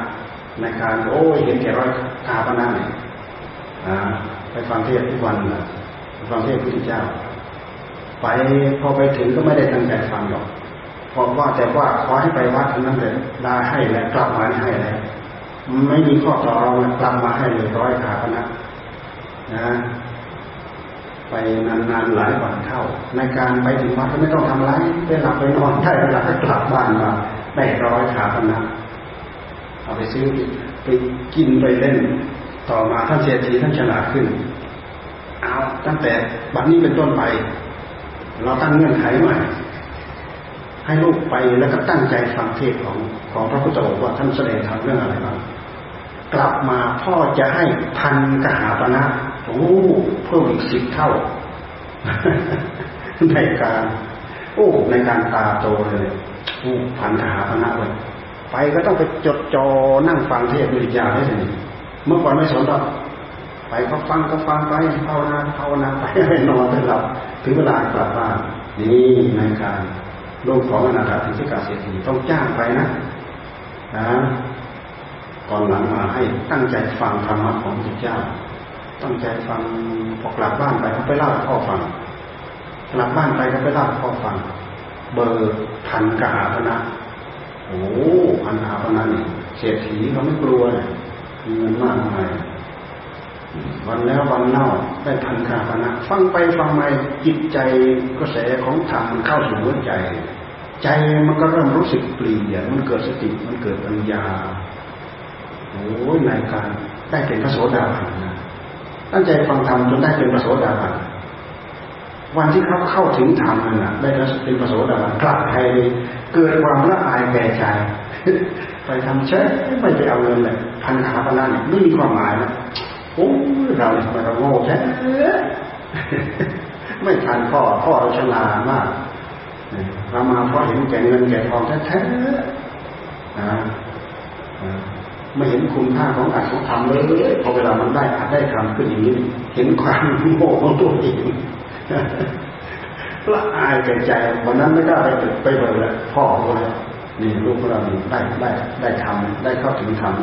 ในการโอ้ยเห็นแก่ร้อยอาพนะเนี่ยไปฟังเทศทุกวันฟังเทศพระเจ้า ไปพอไปถึงก็ไม่ได้ตั้งใจฟังหรอกพอว่าแต่ว่าขอให้ไปวัดนั้นเลยได้ให้แล้วกลับมาให้แล้วไม่มีข้อต่อรองกลับมาให้เลยร้อยขาพนะนะ ไปนานๆหลายวันเข้า ในการไปถึงวัดก็ไม่ต้องทำไรไปหลับไปนอนได้เวลาก็กลับบ้านมาได้ร้อยขาพนะเอาไปซื้อไปกินไปเล่น ต่อมาท่านเศรษฐีท่านฉลาดขึ้นเอาตั้งแต่บัดนี้เป็นต้นไป เราตั้งเงื่อนไขใหม่ให้ลูกไปแล้วก็ตั้งใจฟังเทศของของพระพุทธองค์ว่าท่านแสดงธรรมเรื่องอะไรบ้างกลับมาพ่อจะให้พันกหาปณะ โอ้เพิ่มอีกสิบเท่าในการ โอ้ในการตาโตเลยโอ้พันหาปณะเลยไปก็ต้องไปจดจอนั่งฟังเทศวิญญาให้เลยเมื่อก่อนไม่สนหรอกไปก็ฟังก็ฟังไปภาวนาภาวนาไปนอนไปหลับถึงเวลากลับบ้านนี่ในการลูกของอนาถาธิสิกาเศรษฐีต้องจ้างไปนะนะก่อนหลังมาให้ตั้งใจฟังธรรมะของพระเจ้า ตั้งใจฟังพอกลับบ้านไปเขาไปเล่าให้พ่อฟังกลับบ้านไปเขาไปเล่าให้พ่อฟัง เบอร์พันกาพนะโอ้พันกาพนะนี่เศรษฐีเขาไม่กลัวเลยมีเงินมากมายวันแล้ววันเล่าได้พันกาพนะฟังไปฟังมาจิตใจกระแสของธรรมมันเข้าสู่หัวใจ ใจมันก็เริ่มรู้สึกเปลี่ยนมันเกิดสติมันเกิดปัญญาโอ้ยในการได้เป็นพระโสดาบันนะ ตั้งใจฟังธรรมจนได้เป็นพระโสดาบันวันที่เขาเข้าถึงธรรมนั่นนะได้เป็นพระโสดาบันกลับไทยเกิดความละอายแก่ใจไปทำเช่ไม่ไปเอาเงินเลยพันขาพันล้านไม่มีความหมายนะโอ้เราทำไมเราโง่แท้ไม่ทันพ่อพ่อเราฉลาดมากเรามาเพราะเห็นแก่เงินแก่ทองแท้ๆนะ ไม่เห็นคุณค่าของอัตของธรรมเลยพอเวลามันได้อัดได้ทำขึ้นอย่างนี้ เห็นความโง่ของตัวเองละอายแก่ใจวันนั้นไม่กล้าไปไปเบิดเลยพ่อเลยนี่ลูกของเราได้ได้ได้ทำได้เข้าถึงธรรม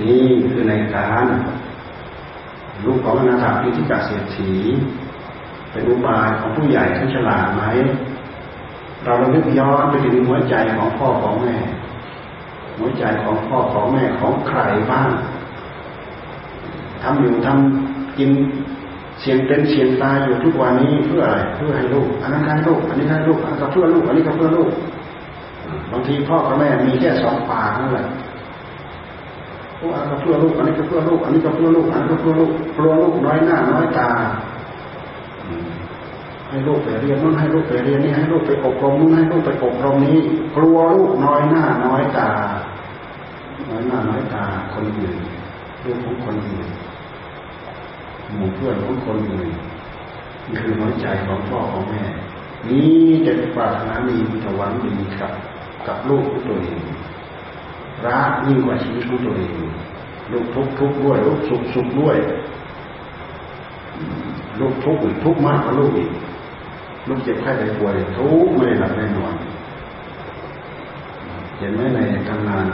นี่คือในการลูกของอนาถาพิธิกาเสียถีเป็นอุบายของผู้ใหญ่ที่ฉลาดไหมเราเราลึกย้อนไปถึงหัวใจของพ่อของแม่ หัวใจของพ่อของแม่ของใครบ้างทำอยู่ทำกินเสียงเป็นเสียงตายอยู่ทุกวันนี้เพื่ออะไรเพื่อให้ลูกอันนั้นให้ลูกอันนี้ให้ลูกอันนี้ก็เพื่อลูกอันนี้ก็เพื่อลูกบางทีพ่อกับแม่มีแค่สองปากนั่นแหละพวกอันก็เพื่อลูกอันนี้ก็เพื่อลูกอันนี้ก็เพื่อลูกอันนี้ก็เพื่อลูกเพื่อลูกน้อยหน้าน้อยตาให้ลูกไปเรียนนู่นให้ลูกไปเรียนนี่ให้ลูกไปอบรมนู่นให้ลูกไปอบรมนี้ กลัวลูกน้อยหน้าน้อยตา หน้าน้อยตาคนอื่นลูกของคนอื่นหมู่เพื่อนของคนอื่นนี่คือน้อยใจของพ่อของแม่ นี้จะปรารถนาดีมีถวังดีกับกับลูกของตัวเองรักยิ่งกว่าชีวิตของตัวเองลูกทุกทุกด้วยลูกสุขสุขด้วยลูกทุกข์ทุกข์มากกว่าลูกอีกลูกเจ็บไข้ได้ป่วยทุกข์ไม่ได้หลับไม่นอนเห็นไหมในทำงาน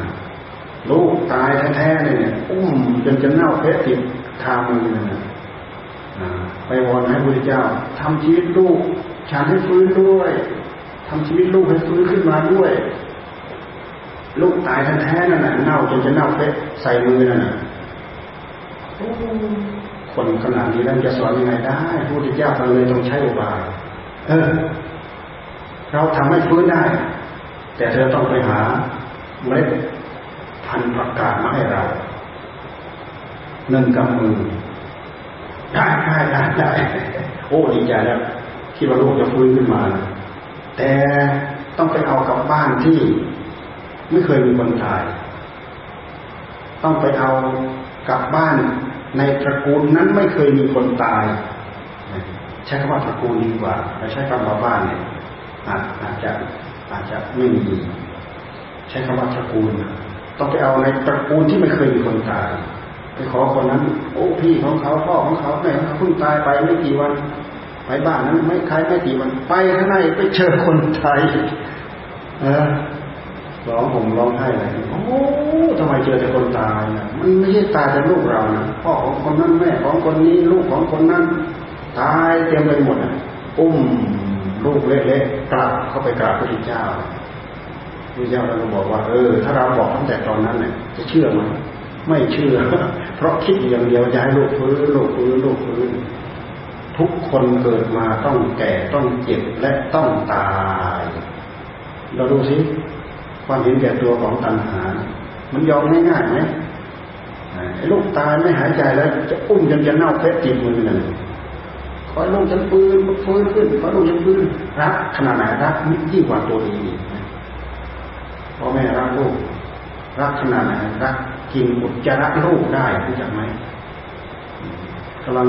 ลูกตายแท้ๆเนี่ยอุ้มจนจะเน่าเพะติดคามือเนี่ยไปวอนให้พระเจ้าทำชีวิตลูกฉันให้ฟื้นด้วยทำชีวิตลูกให้ฟื้นขึ้นมาด้วย ลูกตายแท้ๆนั่นแหละเน่าจนจะเน่าเพะใส่มือนั่นน่ะคนขนาดนี้แล้วจะสอนยังไงได้พระพุทธเจ้าเลยต้องใช้อุบายเออ เราทำให้ฟื้นได้ แต่เธอต้องไปหาเมล็ด พันประกาศมาให้เราหนึ่งกำมือได้ได้ได้ได้โอ้ดีใจแล้วคิดว่าลูกจะฟื้นขึ้นมา แต่ต้องไปเอากับบ้านที่ ไม่เคยมีคนตาย ต้องไปเอากับบ้านในตระกูลนั้นไม่เคยมีคนตายใช้คำว่าตระกูลดีกว่าไม่ใช้คำว่าบ้านเนี่ยอาจอาจจะอาจจะไม่มีใช้คำว่าตระกูล ต้องไปเอาในตระกูลที่ไม่เคยมีคนตายไปขอคนนั้น โอ้พี่ของเขาพ่อของเขาแม่เขาเพิ่งตายไปไม่กี่วันไปบ้านนั้นไม่ใครไม่กี่วันไปข้างในไปเจอคนไทยเออร้องผมร้องไห้เลยโอ้ทำไมเจอแต่คนตายนะมันไม่ใช่ตายแต่ลูกเรานะพ่อของคนนั้นแม่ของคนนี้ลูกของคนนั้นตายเต็มไปหมดอะอุ้มลูกเล็กๆกลับเข้าไปกราบพระพุทธเจ้า พระเจ้าเราบอกว่าเออถ้าเราบอกตั้งแต่ตอนนั้นเนี่ยจะเชื่อไหมไม่เชื่อ เพราะคิดอย่างเดียวจะให้ลูกฟื้นลูกฟื้นลูกฟื้นทุกคนเกิดมาต้องแก่ต้องเจ็บและต้องตายเราดูสิความเห็นแก่ตัวของตัณหา มันยอมง่ายๆไหมไอ้ลูกตายไม่หายใจแล้ว จะอุ้มจนจะเน่าเพชรติดมือหนึ่งขอลูกจะฟื้นฟื้นขึ้นขอลูกจะฟื้นรักขนาดไหนรักยิ่งกว่าตัวเอง พ่อแม่รักลูกรักขนาดไหนรักกินอุจจาระลูกได้รู้จักไหมกำลัง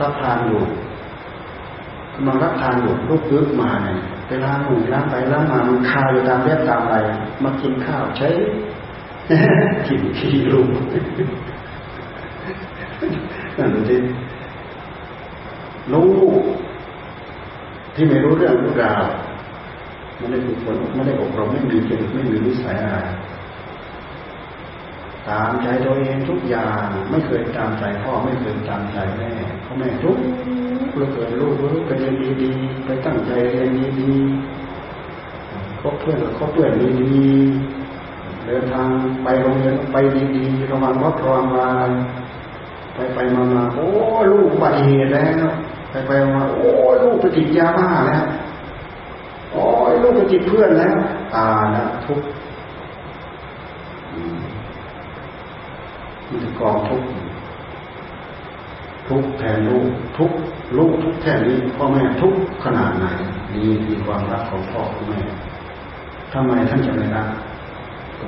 รับทานอยู่กำลังรับทานอยู่ลูกยึกมาเนี่ยไปล้างมือล้างไปล้างมามันคาอยู่ตามเล็บตามอะไรมากินข้าวใช้กินขี้ลูกนั่นสิลูกที่ไม่รู้เรื่องรู้ราว ไม่ได้ฝึกฝนไม่ได้อบรมไม่มีจริตไม่มีนิสัยอะไรตามใจตัวเองทุกอย่างไม่เคยตามใจพ่อไม่เคยตามใจแม่พ่อแม่ทุกเราเกิดลูกรู้ไปเรียนดีๆไปตั้งใจเรียนดีๆคบเพื่อนคบเพื่อนดีๆเดินทางไปโรงเรียนไปดีๆระวังรถระวังลายไปไปมามาโอ้ลูกบัติเหตุแล้วไปไปมาโอ้ลูกไปติดยาบ้าแล้ว โอ้ลูกไปติดเพื่อนแล้วตานะทุกมีกองทุกทุกแทนลูกทุกลูกทุกแท่นี้พ่อแม่ทุกขนาดไหนนี่มีความรักของพ่อของแม่ทำไมท่านจะไม่รัก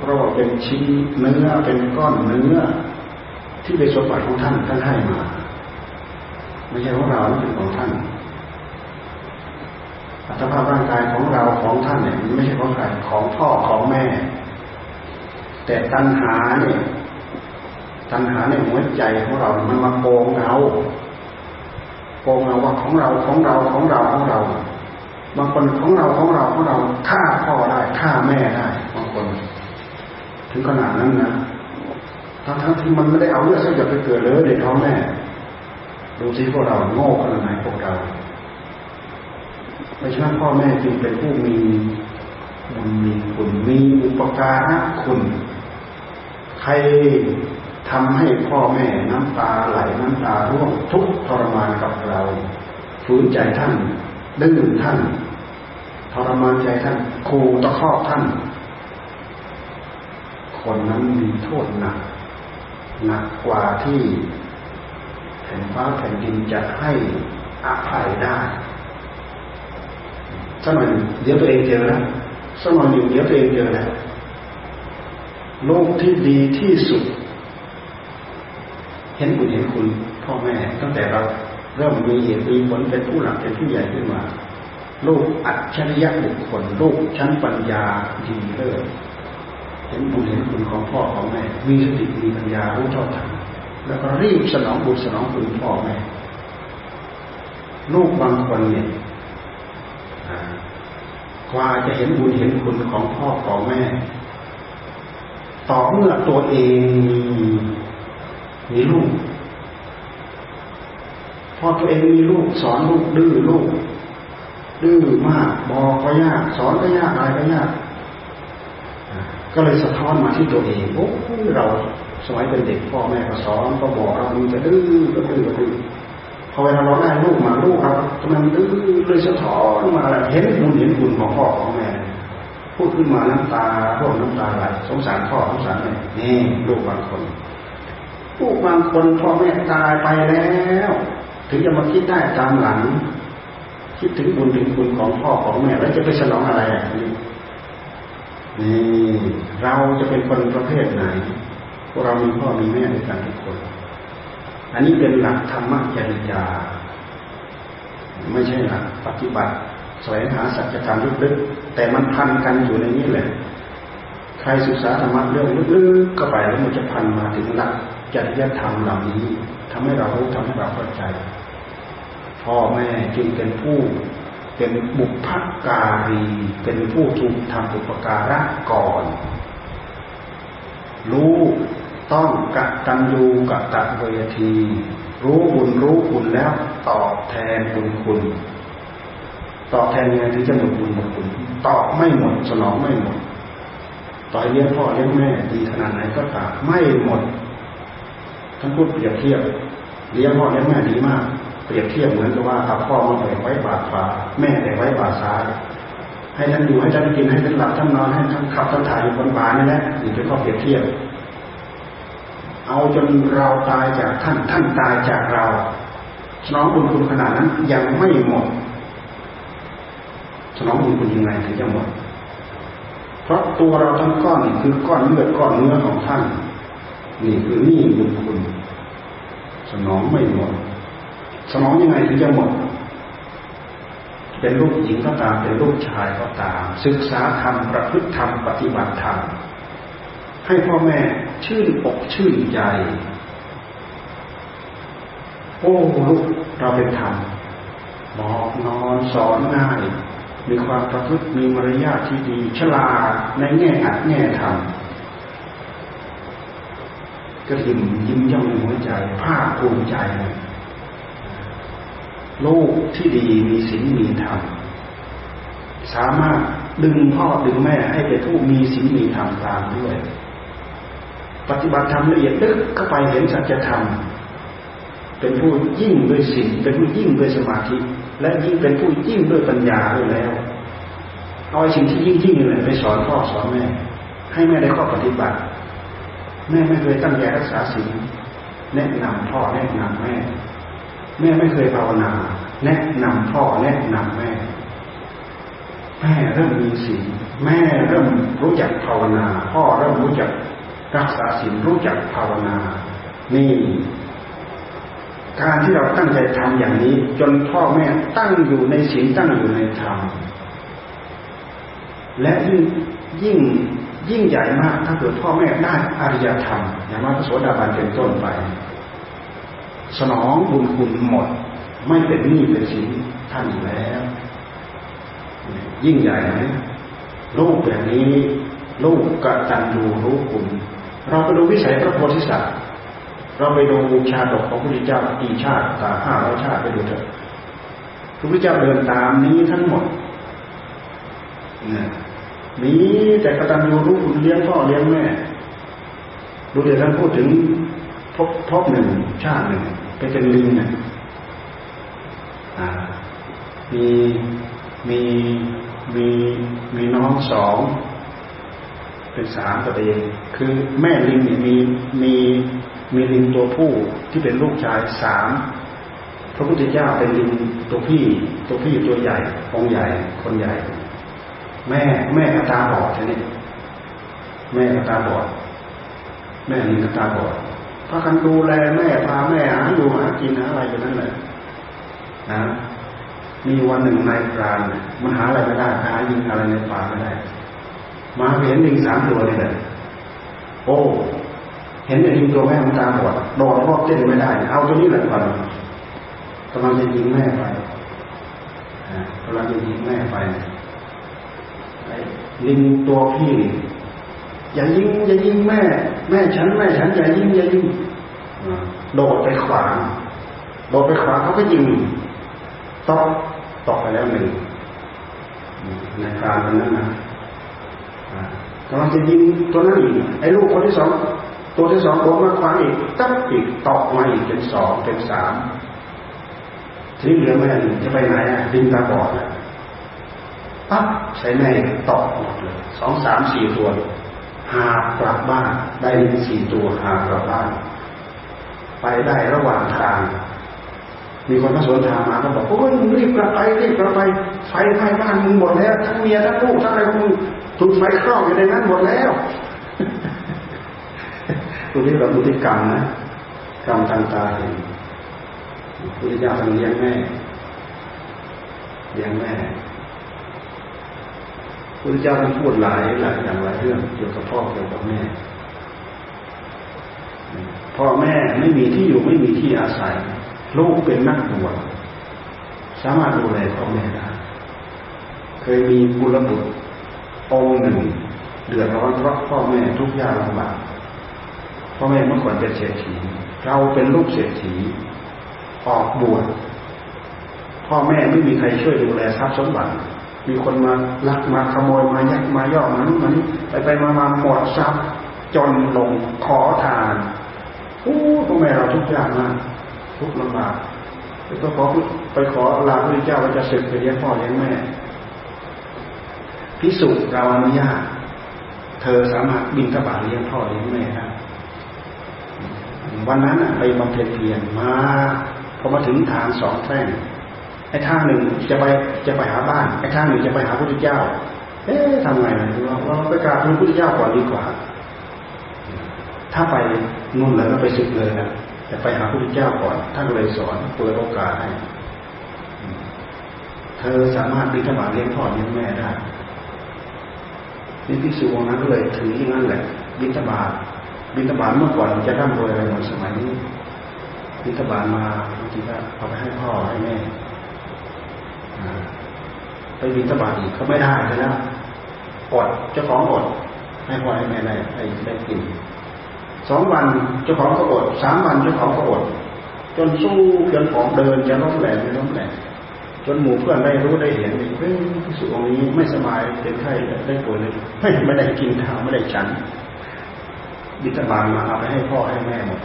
เพราะว่าเป็นชิ้นเนื้อเป็นก้อนเนื้อ ที่เป็นสมบัติของท่านท่านให้มา ไม่ใช่ของเราเป็นของท่าน อัตภาพร่างกายของเราของท่านเนี่ยไม่ใช่ของใครของพ่อของแม่ แต่ตัณหาเนี่ยตัณหาในหัวใจของเรา มันมาโกงเราโกงเราว่าของเราของเราของเราของเรา บางคนของเราของเราของเราฆ่าพ่อได้ฆ่าแม่ได้บางคน ถึงขนาดนั้นนะทั้งทั้งที่มันไม่ได้เอาเลือดสักหยดไปเกิดเลยในท้องแม่ ดูสิพวกเราโง่ขนาดไหนพวกเรา ไม่ใช่พ่อแม่จึงเป็นผู้มีบุญมีคุณมีอุปการะคุณ ใครทำให้พ่อแม่น้ำตาไหลน้ำตาร่วงทุกทรมานกับเราฝืนใจท่านดื้อท่านทรมานใจท่านคูตะคอกท่าน คนนั้นมีโทษหนักหนักกว่าที่แผ่นฟ้าแผ่นดินจะให้อภัยได้ สักหน่อยเดี๋ยวตัวเองเจอแล้วสักหน่อยหนึ่เดี๋ยวตัวเองเจอแล้วลูกที่ดีที่สุด เห็นคุณเห็นคุณพ่อแม่ ตั้งแต่เราเริ่มมีเหตุมีผลเป็นผู้หลักเป็นผู้ใหญ่ขึ้นมาลูกอัจฉริยะบุคคลลูกชั้นปัญญาดีเลิศเห็นบุญเห็นคุณของพ่อของแม่มีสติมีปัญญารู้เท่าทันแล้วก็รีบสนองบุญสนองคุณพ่อแม่ลูกบางคนเนี่ย กว่าจะเห็นบุญเห็นคุณของพ่อของแม่ ต่อเมื่อตัวเองมีมีลูกพอตัวเองมีลูกสอนลูกดื้อลูกดื้อมากบอกก็ยากสอนก็ยากอะไรก็ยาก ก็เลยสะท้อนมาที่ตัวเองโอ้เราสมัยเป็นเด็กพ่อแม่ก็สอนก็บอกเรามึงจะดื้อก็ดื้อก็ดื้อ เวลาเราได้ลูกมาลูกเราทำไมดื้อเลยสะท้อนมาเห็นบุญเห็นบุญของพ่อของแม่พูดขึ้นมาน้ำตาร่วงน้ำตาไหลสงสารพ่อสงสารแม่นี่ลูกบางคนลูกบางคนพ่อแม่ตายไปแล้ว ถึงจะมาคิดได้ตามหลัง คิดถึงบุญถึงคุณของพ่อของแม่แล้วจะไปฉลองอะไรอะนี่เราจะเป็นคนประเภทไหนพวกเรามีพ่อมีแม่ด้วยกันทุกคน อันนี้เป็นหลักธรรมจริยา ไม่ใช่หลักปฏิบัติแสวงหาสัจธรรมลึกๆแต่มันพันกันอยู่ในนี้แหละ ใครศึกษาธรรมะเรื่องลึกๆก็ไปแล้วมันจะพันมาถึงหลักจริยธรรมเหล่านี้ทำให้เรารู้ทำให้เราเข้าใจ พ่อแม่จึงเป็นผู้เป็นบุพการี เป็นผู้ถูกทำอุปการะก่อนรู้ ต้องกตัญญูกตะเวที รู้บุญรู้คุณแล้วตอบแทนบุญคุณ ตอบแทนยังไงถึงจะหมดบุญหมดคุณตอบไม่หมดสนองไม่หมด ต่อเลี้ยงพ่อเลี้ยงแม่ดีขนาดไหนก็ตามไม่หมดท่านพูดเปรียบเทียบเลี้ยงพ่อเลี้ยงแม่ดีมาก เปรียบเทียบเหมือนกับว่าเอาพ่อมาแบกไว้บาดขวาแม่แบกไว้บาดซ้ายให้ท่านอยู่ให้ท่านกินให้ท่านหลับท่านนอนให้ท่านขับท่านถ่ายอยู่บนบานี่แหละนี่เป็นข้อเปรียบเทียบ เอาจนเราตายจากท่านท่านตายจากเราสนองบุญคุณขนาดนั้นยังไม่หมดสนองบุญคุณยังไงถึงจะหมด เพราะตัวเราทั้งก้อนนี่คือก้อนเลือดก้อนเนื้อของท่าน นี่คือนี่บุญคุณ สนองไม่หมดสมองยังไงถึงจะหมด เป็นลูกหญิงก็ตามเป็นลูกชายก็ตาม ศึกษาธรรมประพฤติธรรมปฏิบัติธรรมให้พ่อแม่ ชื่นอกชื่นใจ โอ้ลูกเราเป็นธรรมบอกนอนสอนง่าย มีความประพฤติมีมารยาทที่ดี ฉลาดในแง่อัดแง่ธรรมก็ยิ้มยิ้มย่องในหัวใจ ภาคภูมิใจ ลูกที่ดีมีศีลมีธรรมสามารถดึงพ่อดึงแม่ให้เป็นผู้มีศีลมีธรรมตามด้วย ปฏิบัติธรรมละเอียดลึกเข้าไปเห็นสัจธรรม เป็นผู้ยิ่งด้วยศีลเป็นผู้ยิ่งด้วยสมาธิ และยิ่งเป็นผู้ยิ่งด้วยปัญญาด้วยแล้ว เอาสิ่งที่ยิ่งยิ่งเลยไปสอนพ่อสอนแม่ ให้แม่ได้ข้อปฏิบัติ แม่ไม่เคยตั้งใจรักษาศีลแนะนำพ่อแนะนำแม่ แม่ไม่เคยภาวนา แนะนำพ่อแนะนำแม่ แม่เริ่มมีศีลแม่เริ่มรู้จักภาวนา พ่อเริ่มรู้จัก รักษาศีลรู้จักภาวนา นี่ การที่เราตั้งใจทำอย่างนี้ จนพ่อแม่ตั้งอยู่ในศีลตั้งอยู่ในธรรมและยิ่งยิ่งยิ่งใหญ่มากถ้าเกิดพ่อแม่ได้อริยธรรมอย่างว่าพระโสดาบันเป็นต้นไป สนองบุญคุณหมด ไม่เป็นหนี้เป็นสินท่านแล้ว ยิ่งใหญ่ไหมลูกแบบนี้ ลูกกตัญญูรู้คุณ เราไปดูวิสัยพระโพธิสัตว์เราไปดูชาดกของพระพุทธเจ้ากี่ชาติตาห้าร้อยชาติไปดูเถอะพระพุทธเจ้าเดินตามนี้ทั้งหมดนี่แต่กตัญญูรู้คุณเลี้ยงพ่อเลี้ยงแม่ ดูเดี๋ยวท่านพูดถึงพบพบหนึ่งชาติหนึ่งไปเป็นลิงนี่ยมีมีมีมีน้องสอง เป็นสามตัวเอง คือแม่ลิงเนี่ยมีมีมีลิงตัวผู้ที่เป็นลูกชายสามพระพุทธเจ้าเป็นลิงตัวพี่ตัวพี่ตัวใหญ่องใหญ่คนใหญ่ แม่แม่กตาบอดทีนี้แม่กตาบอด แม่ลิงกตาบอดพากันดูแลแม่พาแม่หาอยู่หากินหาอะไรอย่างนั้นเลยนะมีวันหนึ่งนายกลางมันหาอะไรไม่ได้หายิงอะไรในป่าไม่ได้ มาเห็นลิงสามตัวเลยเลยโอ้เห็นไอ้ลิงตัวแม่มันตาบอดโดดรอบเต้นไม่ได้ เอาตัวนี้แหละก่อนกำลังจะยิงแม่ไปกำลังจะยิงแม่ไปลิงตัวพี่อย่ายิงอย่ายิงแม่ แม่ฉันแม่ฉันอย่ายิงอย่ายิงโดดไปขวางโดดไปขวางเขาก็ยิงตอกตอกไปแล้วหนึ่งในการนั้นนะ กำลังจะยิงตัวนั้นอีกไอ้ลูกคนที่สองตัวที่สองโดนมาขวางอีกตั้งอีกตกมาอีกเป็นสองเป็นสามทีนี้เหลือแม่จะไปไหนอะดินตาบอดปั๊บใส่แม่ตกหมดเลยสองสามสี่ตัวหากลับบ้านได้สี่ตัวหากลับบ้าน ไปได้ระหว่างทาง มีคนมาสวนทางมาก็บอกโอ้ยรีบกลับไปรีบกลับไปไฟไหม้บ้านมึงหมดแล้วทั้งเมียทั้งลูกทั้งอะไรของมึง ถูกไฟครอบอยู่ในนั้นหมดแล้วตรงนี้เราพฤติกรรมนะกรรมทางตาเห็นพุทธเจ้าท่านเลี้ยงแม่เลี้ยงแม่พุทธเจ้าท่านพูดหลายหลายอย่างหลายเรื่องเกี่ยวกับพ่อเกี่ยวกับแม่พ่อแม่ไม่มีที่อยู่ไม่มีที่อาศัย ลูกเป็นนักบวชสามารถดูแลพ่อแม่ได้เคยมีบุรบุตร องค์หนึ่ง เดือดร้อนเพราะพ่อแม่ทุกข์ยากลำบากพ่อแม่เมื่อก่อนเป็นเศรษฐีเราเป็นลูกเศรษฐีออกบวชพ่อแม่ไม่มีใครช่วยดูแลทรัพย์สมบัติ มีคนมาลักมาขโมยมายักมาย่อมันมันไปไปมามาหมดทรัพย์จนลงขอทานโอ้พ่อแม่เราทุกอย่างมากทุกลำบากไปขอไปขอลาพระเจ้าว่าจะศึกไปเลี้ยงพ่อเลี้ยงแม่ พิสุเราอนุญาตเธอสามารถบินกระบาเลี้ยงพ่อเลี้ยงแม่ได้วันนั้นไปบำเพ็ญเพียรมาพอมาถึงทางสองแท่งไอ้ทางหนึ่งจะไปจะไปหาบ้านไอ้ทางหนึ่งจะไปหาพระพุทธเจ้า เอ๊ะทำไงเราเราไปกราบพระพุทธเจ้าก่อนดีกว่า ถ้าไปนู่นเลยก็ไปสึกเลยนะแต่ไปหาพระพุทธเจ้าก่อนท่านเลยสอนเปิดโอกาสให้เธอสามารถบิณฑบาตเลี้ยงพ่อเลี้ยงแม่ได้ นี่พิสูจน์นั้นก็เลยถืออย่างนั้นแหละบิณฑบาตบิณฑบาตเมื่อก่อนจะร่ำรวยอะไรเหมือนสมัยนี้บิณฑบาตมาบางทีก็เอาไปให้พ่อให้แม่ไปบิณฑบาตอีกเขาไม่ได้เลยนะอดเจ้าของอดให้พ่อให้แม่ได้ให้ได้กินสองวันเจ้าของก็อดสามวันเจ้าของก็อดจนสู้จนของเดินจะล้มแหลมไม่ล้มแหลม จนหมู่เพื่อนได้รู้ได้เห็นเฮ้ยพิสุองนี้ไม่สบายเป็นไข้ได้ป่วยเลยไม่ได้กินข้าวไม่ได้ฉันบิณฑบาตมาเอาไปให้พ่อให้แม่หมด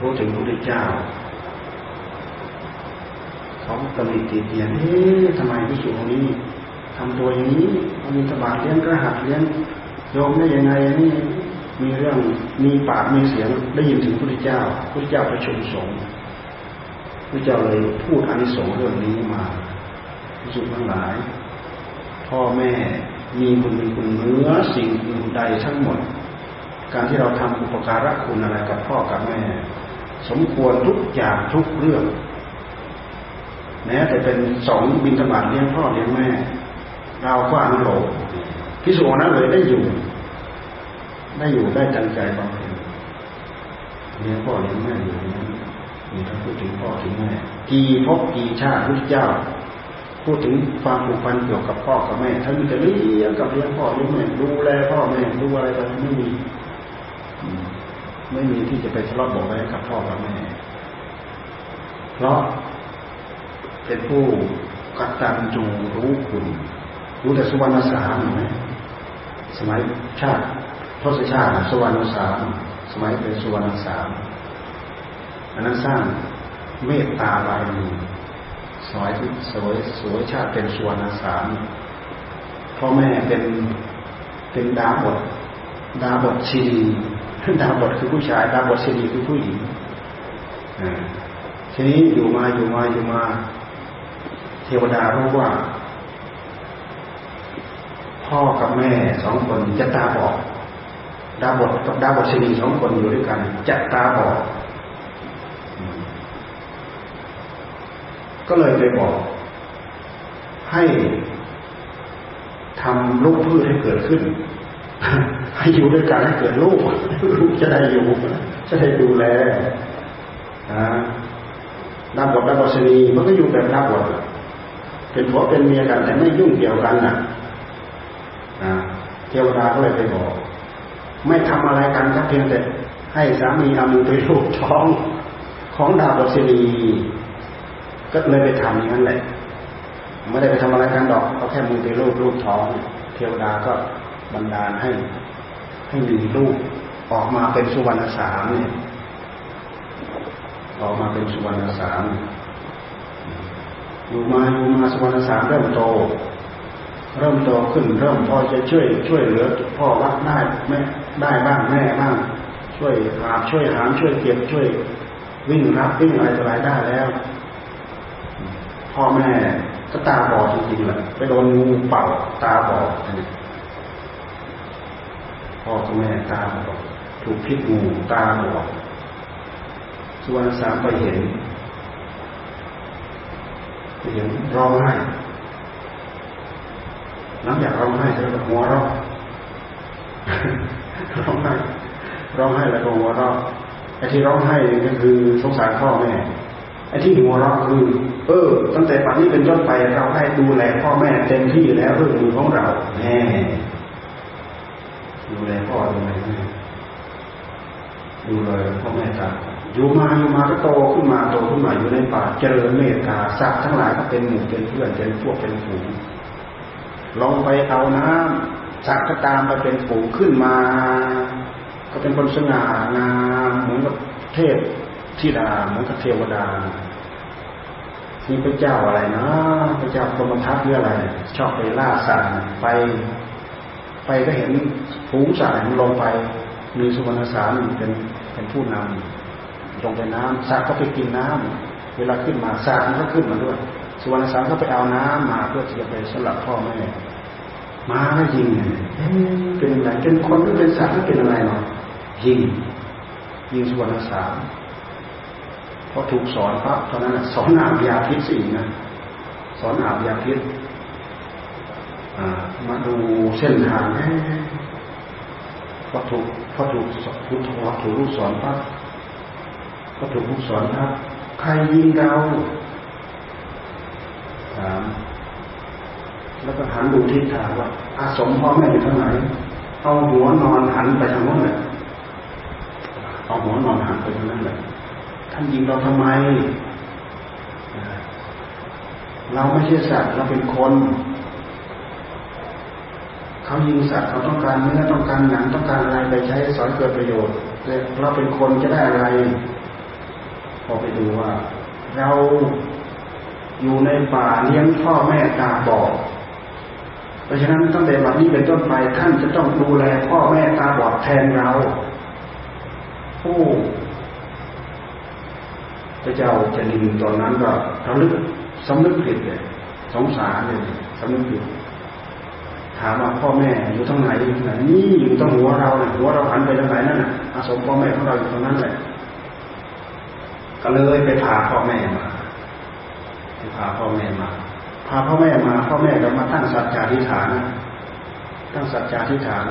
พูดถึงพระพุทธเจ้าเขาตำหนิตีเตียนเอ๊ะทำไมพิสุองนี้ทำตัวอย่างนี้บิณฑบาเลี้ยงกระหัตเลี้ยงโยมได้ยังไงนี่มีเรื่องมีปากมีเสียงได้ยินถึงพระพุทธเจ้าพระพุทธเจ้าประชุมสงฆ์ พระเจ้าเลยพูดอานิสงส์เรื่องนี้มาพิสุทั้งหลาย พ่อแม่มีบุญมีคุณเหนือสิ่งอื่นใดทั้งหมด การที่เราทำอุปการะคุณอะไรกับพ่อกับแม่ สมควรทุกอย่างทุกเรื่องแม้แต่เป็นสองบินธบาตเลี้ยงพ่อเลี้ยงแม่ เราก็อนุโลมพิสูจน์นั้นเลยได้อยู่ ได้อยู่ได้จังใจบางเพ็ญเลี้ยงพ่อเลี้ยงแม่อยู่นั้น มีท่าพูดถึงพ่อถึงแม่กี่พบกี่ชาติพุทธเจ้า พูดถึงความผูกพันเกี่ยวกับพ่อกับแม่ท่านมีแต่เลี้ยงกับเลี้ยงพ่อเลี้ยงแม่ดูแลพ่อแม่ดูอะไรกันไม่มีไม่มีที่จะไปทะเลาะบอกไว้กับพ่อกับแม่ เพราะเป็นผู้กตัญญูรู้คุณรู้แต่สุวรรณสามไหมสมัยชาติทศชาติสุวรรณสามสมัยเป็นสุวรรณสาม อันนั้นสร้างเมตตาบารมีสวยสวยสวยชาติเป็นสวรรณสามพ่อแม่เป็นเป็นดาบท ดาบทชีดาบทคือผู้ชาย ดาบทชีดีคือผู้หญิงทีนี้อยู่มาอยู่มาอยู่มา เทวดารู้ว่า พ่อกับแม่สองคนจะตาบอดดาบดกับดาบดชนีสองคนอยู่ด้วยกันจะตาบอดก็ เลยไปบอก ให้ทำลูกพืชให้เกิดขึ้น ให้อยู่ด้วยกันให้เกิดลูกลูกจะได้อยู่จะได้ดูแลนะดาบดดาบชนีมันก็อยู่แบบดาบดเป็นผัวเป็นเมียกันแต่ไม่ยุ่งเกี่ยวกันนะเทวดาก็เลยไปบอก ไม่ทำอะไรกันครับเพียงแต่ให้สามีเอามือไปลูบท้องของดาบชนี ก็เลยไปทำอย่างนั้นแหละไม่ได้ไปทำอะไรกันดอกเขาแค่มือไปลูบลูบท้องเทวดาก็บันดาลให้ ให้มีลูกออกมาเป็นสุวรรณสามเนี่ยออกมาเป็นสุวรรณสามอยู่มาอยู่มาสุวรรณสามเริ่มโต เริ่มโตขึ้น เริ่มพอจะช่วย ช่วยเหลือพ่อรักได้แม่ได้บ้างแม่บ้าง ช่วยหาช่วยหามช่วยเก็บช่วย วิ่งรับวิ่งอะไรอะไรได้แล้ว พ่อแม่ก็ตาบอดจริงๆแหละไปโดนงูเป่าตาบอดพ่อกับแม่ตาบอดถูกพิษงูตาบอดส่วนสามไปเห็นไปเห็นร้องไห้หลังจากร้องไห้แล้วก็หัวเราะร้องไห้ร้องไห้แล้วก็หัวเราะไอ้ที่ร้องไห้ก็คือสงสารพ่อแม่ ไอ้ที่หัวเราะคือ เออ ตั้งแต่ปัจจุบันต้นไปเราได้ดูแลพ่อแม่เต็มที่แล้วเรื่องมือของเราแน่ดูแลพ่อดูแลแม่ดูแลพ่อแม่ตาอยู่มาอยู่มาก็โตขึ้นมาโตขึ้นมาอยู่ในป่าเจริญเมตตาสัตว์ทั้งหลายก็เป็นหมู่เป็นเพื่อนเป็นพวกเป็นฝูงลงไปเอาน้ำสัตว์ก็ตามไปเป็นฝูงขึ้นมา ก็เป็นคนสง่างามเหมือนกับเทพ ธิดาเหมือนกับเทวดาที่พระเจ้าอะไรนะพระเจ้าพรหมทัตหรืออะไร ชอบไปล่าสัตว์ไป ไปก็เห็นฝูงสัตว์มันลงไป มีสุวรรณสารเป็นเป็นผู้นำลงไปน้ำสัตว์ก็ไปกินน้ำเวลาขึ้นมาสัตว์มันก็ขึ้นมาด้วยสุวรรณสารก็ไปเอาน้ำมาเพื่อที่จะไปสลับพ่อแม่มาแล้วยิงเป็นอะไรเป็นคนหรือเป็นสัตว์หรือเป็นอะไรเนาะยิงยิงสุวรรณสาร พอถูกสอนปั๊บตอนนั้นสอนอาบยาพิษสี่นะสอนอาบยาพิษมาดูเส้นทางพอถูกพอถูกพุทธวถูกลูกสอนปั๊บพอถูกลูกสอนปั๊บใครยิงเราถามแล้วก็หันดูทิศทางว่าอาสมพ่อแม่อยู่ทางไหนเอาหัวนอนหันไปทางนั้นเลยเอาหัวนอนหันไปทางนั้นเลย ท่านยิงเราทำไม เราไม่ใช่สัตว์เราเป็นคน เขายิงสัตว์เขาต้องการเนื้อต้องการหนังต้องการอะไรไปใช้สอนเกิดประโยชน์แต่เราเป็นคนจะได้อะไร พอไปดูว่า เราอยู่ในป่าเลี้ยงพ่อแม่ตาบอดเพราะฉะนั้นตั้งแต่บัดนี้เป็นต้นไปท่านจะต้องดูแลพ่อแม่ตาบอดแทนเราโอ้ พระเจ้าจะนินตอนนั้นก็ระลึกสำนึกผิดเลยสงสารเลยสำนึกผิดถามว่าพ่อแม่อยู่ตรงไหนอยู่ตรงไหนนี่อยู่ตรงหัวเราเนี่ยหัวเราหันไปทางไหนนั่นน่ะอาสมพ่อแม่ของเราอยู่ตรงนั้นแหละก็เลยไปพาพ่อแม่มาไปพาพ่อแม่มา พาพ่อแม่มาพ่อแม่ก็มาตั้งสัจจาธิฐานตั้งสัจจาธิฐาน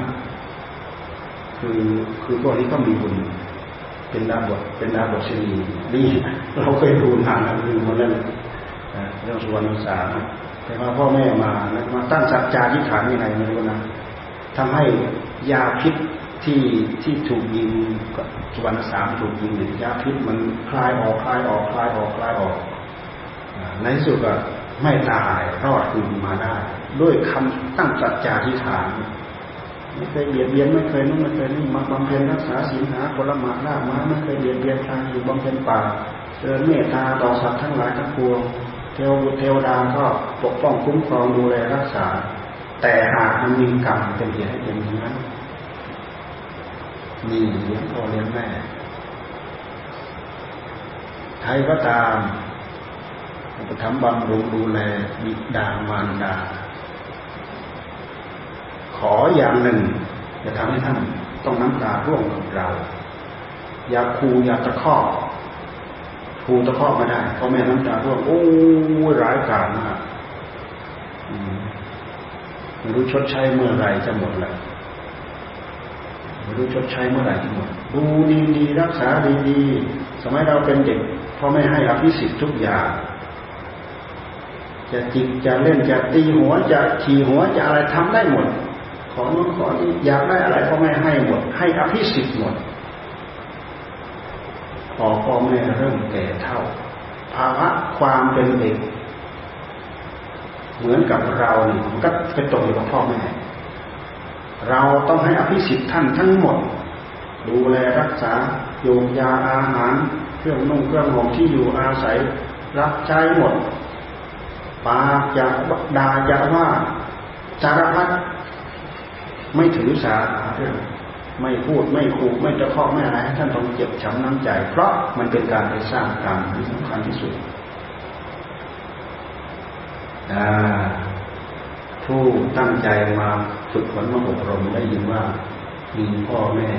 คือคือพวกนี้ก็มีบุญ เป็นดาบทเป็นดาบทชนีนี่เราเคยดูหนังนะดูมาเล่นเรื่องสุวรรณสาแต่ว่าพ่อแม่มามาตั้งสัจจาธิฐานยังไงไม่รู้นะทำให้ยาพิษที่ที่ถูกยิงสุวรรณสามถูกยิงเนี่ยยาพิษมันคลายออกคลายออกคลายออกคลายออกในที่สุดก็ไม่ตายรอดคืนมาได้ ด้วยคำตั้งสัจจาธิฐาน ไม่เคยเบียดเบียนไม่เคยนุ่งไม่เคยนี่มาบำเพ็ญรักษาศีลหาผลหมากล่ามาไม่เคยเบียดเบียนใครอยู่บำเพ็ญป่าเจริญเมตตาต่อสัตว์ทั้งหลายทั้งปวงเทวเทวดาก็ปกป้องคุ้มครองดูแลรักษา แต่หากมันมีกรรมเป็นเหตุให้เป็นอย่างนั้นนี่เลี้ยงพ่อเลี้ยงแม่ใครก็ตามอุปถัมภ์บำรุงดูแลบิดามารดา ขออย่างหนึ่งจะทำให้ท่านต้องน้ำตาร่วงกับเรา อย่าคูอย่าตะคอกคูตะคอกไม่ได้เพราะแม่น้ำตาร่วงโอ้ร้ายกาจมากไม่รู้ชดใช้เมื่อไรจะหมดแล้วไม่รู้ชดใช้เมื่อไหร่จะหมดดูดีๆรักษาดีๆสมัยเราเป็นเด็กพ่อแม่ให้อภิสิทธิ์ทุกอย่างจะจิกจะเล่นจะตีหัวจะขี่หัวจะอะไรทำได้หมด ขอนู้นขอนี้อยากได้อะไรพ่อแม่ให้หมด ให้อภิสิทธิ์หมดพอพ่อแม่เริ่มแก่เท่า ภาวะความเป็นเด็ก เหมือนกับเราเนี่ยมันก็ไปตกอยู่กับพ่อแม่ เราต้องให้อภิสิทธิ์ท่านทั้งหมด ดูแลรักษาโยมยาอาหารเครื่องนุ่งเครื่องห่มที่อยู่อาศัยรับใช้หมดปากจะด่าจะว่าสารพัด ไม่ถือสาเรื่องไม่พูดไม่ขู่ไม่ตะคอกไม่อะไรให้ท่านต้องเจ็บช้ำน้ำใจ เพราะมันเป็นการไปสร้างกรรมที่สำคัญที่สุดผู้ตั้งใจมาฝึกฝนมาอบรมได้ยินว่ามีพ่อแม่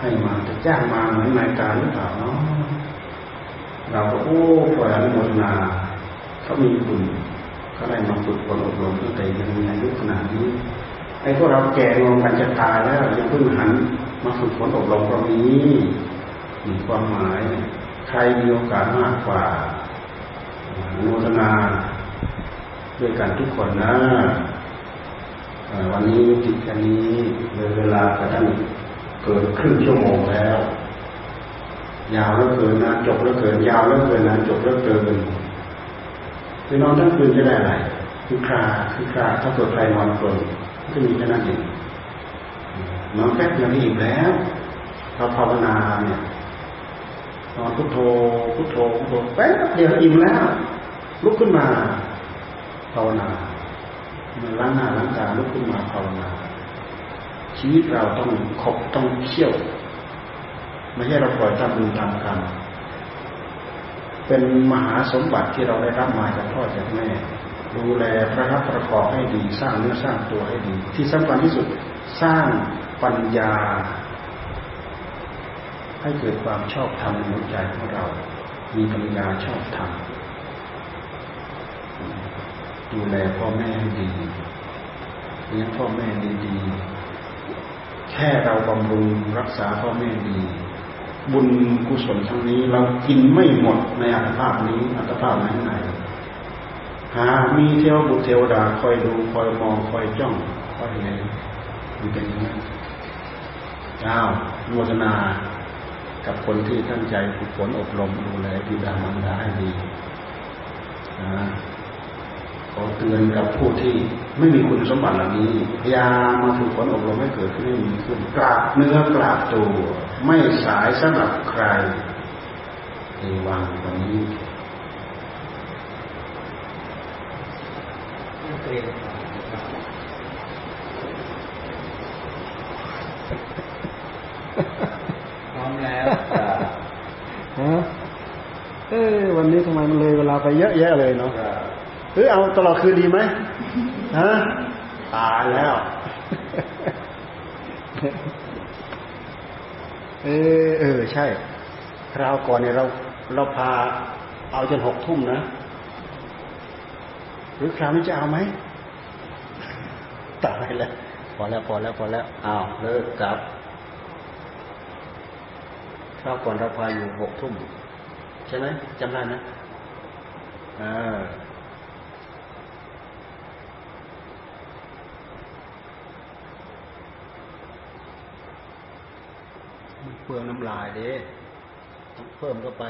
ให้มาจะจ้างมาเหมือนนายการหรือเปล่าเนาะเราก็โอ้ปล่อยอนุโมทนาเขามีคุณเขาได้มาฝึกฝนอบรมตั้งแต่ยังมีอายุขนาดนี้ ไอ้พวกเราแก่งงกันจะตายแล้วยังเพิ่งหันมาฝึกฝนอบรมก็มีมีความหมาย ใครมีโอกาสมากกว่าอนุโมทนาด้วยกันทุกคนนะวันนี้จิตแค่นี้เวลากระทั่งเกินครึ่งชั่วโมงแล้ว ยาวแล้วเกินนะจบแล้วเกิน ยาวแล้วเกินนะจบแล้วเกินคือนอนทั้งคืนจะได้อะไรคือคาคือคาถ้าเกิดใครนอนกลน ก็มีแค่นั้นเองนอนแป๊บเดียวนี่อิ่มแล้วเราภาวนาเนี่ยนอนพุทโธพุทโธพุทโธแป๊บเดียวอิ่มแล้ว ลุกขึ้นมา ภาวนามื่อล้างหน้าล้างตาลุกขึ้นมาภาวนา ชีวิตเราต้องขบต้องเขี่ยวไม่ใช่เราปล่อยตามบุญตามกรรมเป็นมหาสมบัติที่เราได้รับมาจากพ่อจากแม่ ดูแลประคับประคองให้ดีสร้างเนื้อสร้างตัวให้ดี ที่สำคัญที่สุดสร้างปัญญา ให้เกิดความชอบธรรมในหัวใจของเรา มีปัญญาชอบธรรมดูแลพ่อแม่ให้ดีเลี้ยงพ่อแม่ดีๆแค่เราบำรุงรักษาพ่อแม่ดี บุญกุศลทั้งนี้เรากินไม่หมดในอัตภาพนี้อัตภาพไหนไหน หา มีเทวบุตรเทวดาคอยดูคอยมองคอยจ้องคอยเห็นมันเป็นอย่างนี้เจ้าโมทนากับคนที่ตั้งใจฝึกฝนอบรมดูแลบิดามารดาให้ดีนะขอเตือนกับผู้ที่ไม่มีคุณสมบัติเหล่านี้พยายามมาฝึกฝนอบรมให้เกิดขึ้นให้มีขึ้นกราบเนื้อกราบตัวไม่สายสำหรับใครในวังวันนี้ พร้อมแล้วฮะเอ้วันนี้ทำไมมันเลยเวลาไปเยอะแยะเลยเนาะหรือเอาตลอดคืนดีไหมฮะตายแล้วเออเออ ใช่คราวก่อนเนี่ยเราเราพาเอาจนหกทุ่มนะ หรือคราวนี้จะเอาไหมตายแล้วพอแล้วพอแล้วพอแล้วอ้าวเลิกกลับคราวก่อนเราพาอยู่หกทุ่มใช่ไหมจำได้นะอ่าเปลืองน้ำลายเด้ต้องเพิ่มเข้าไป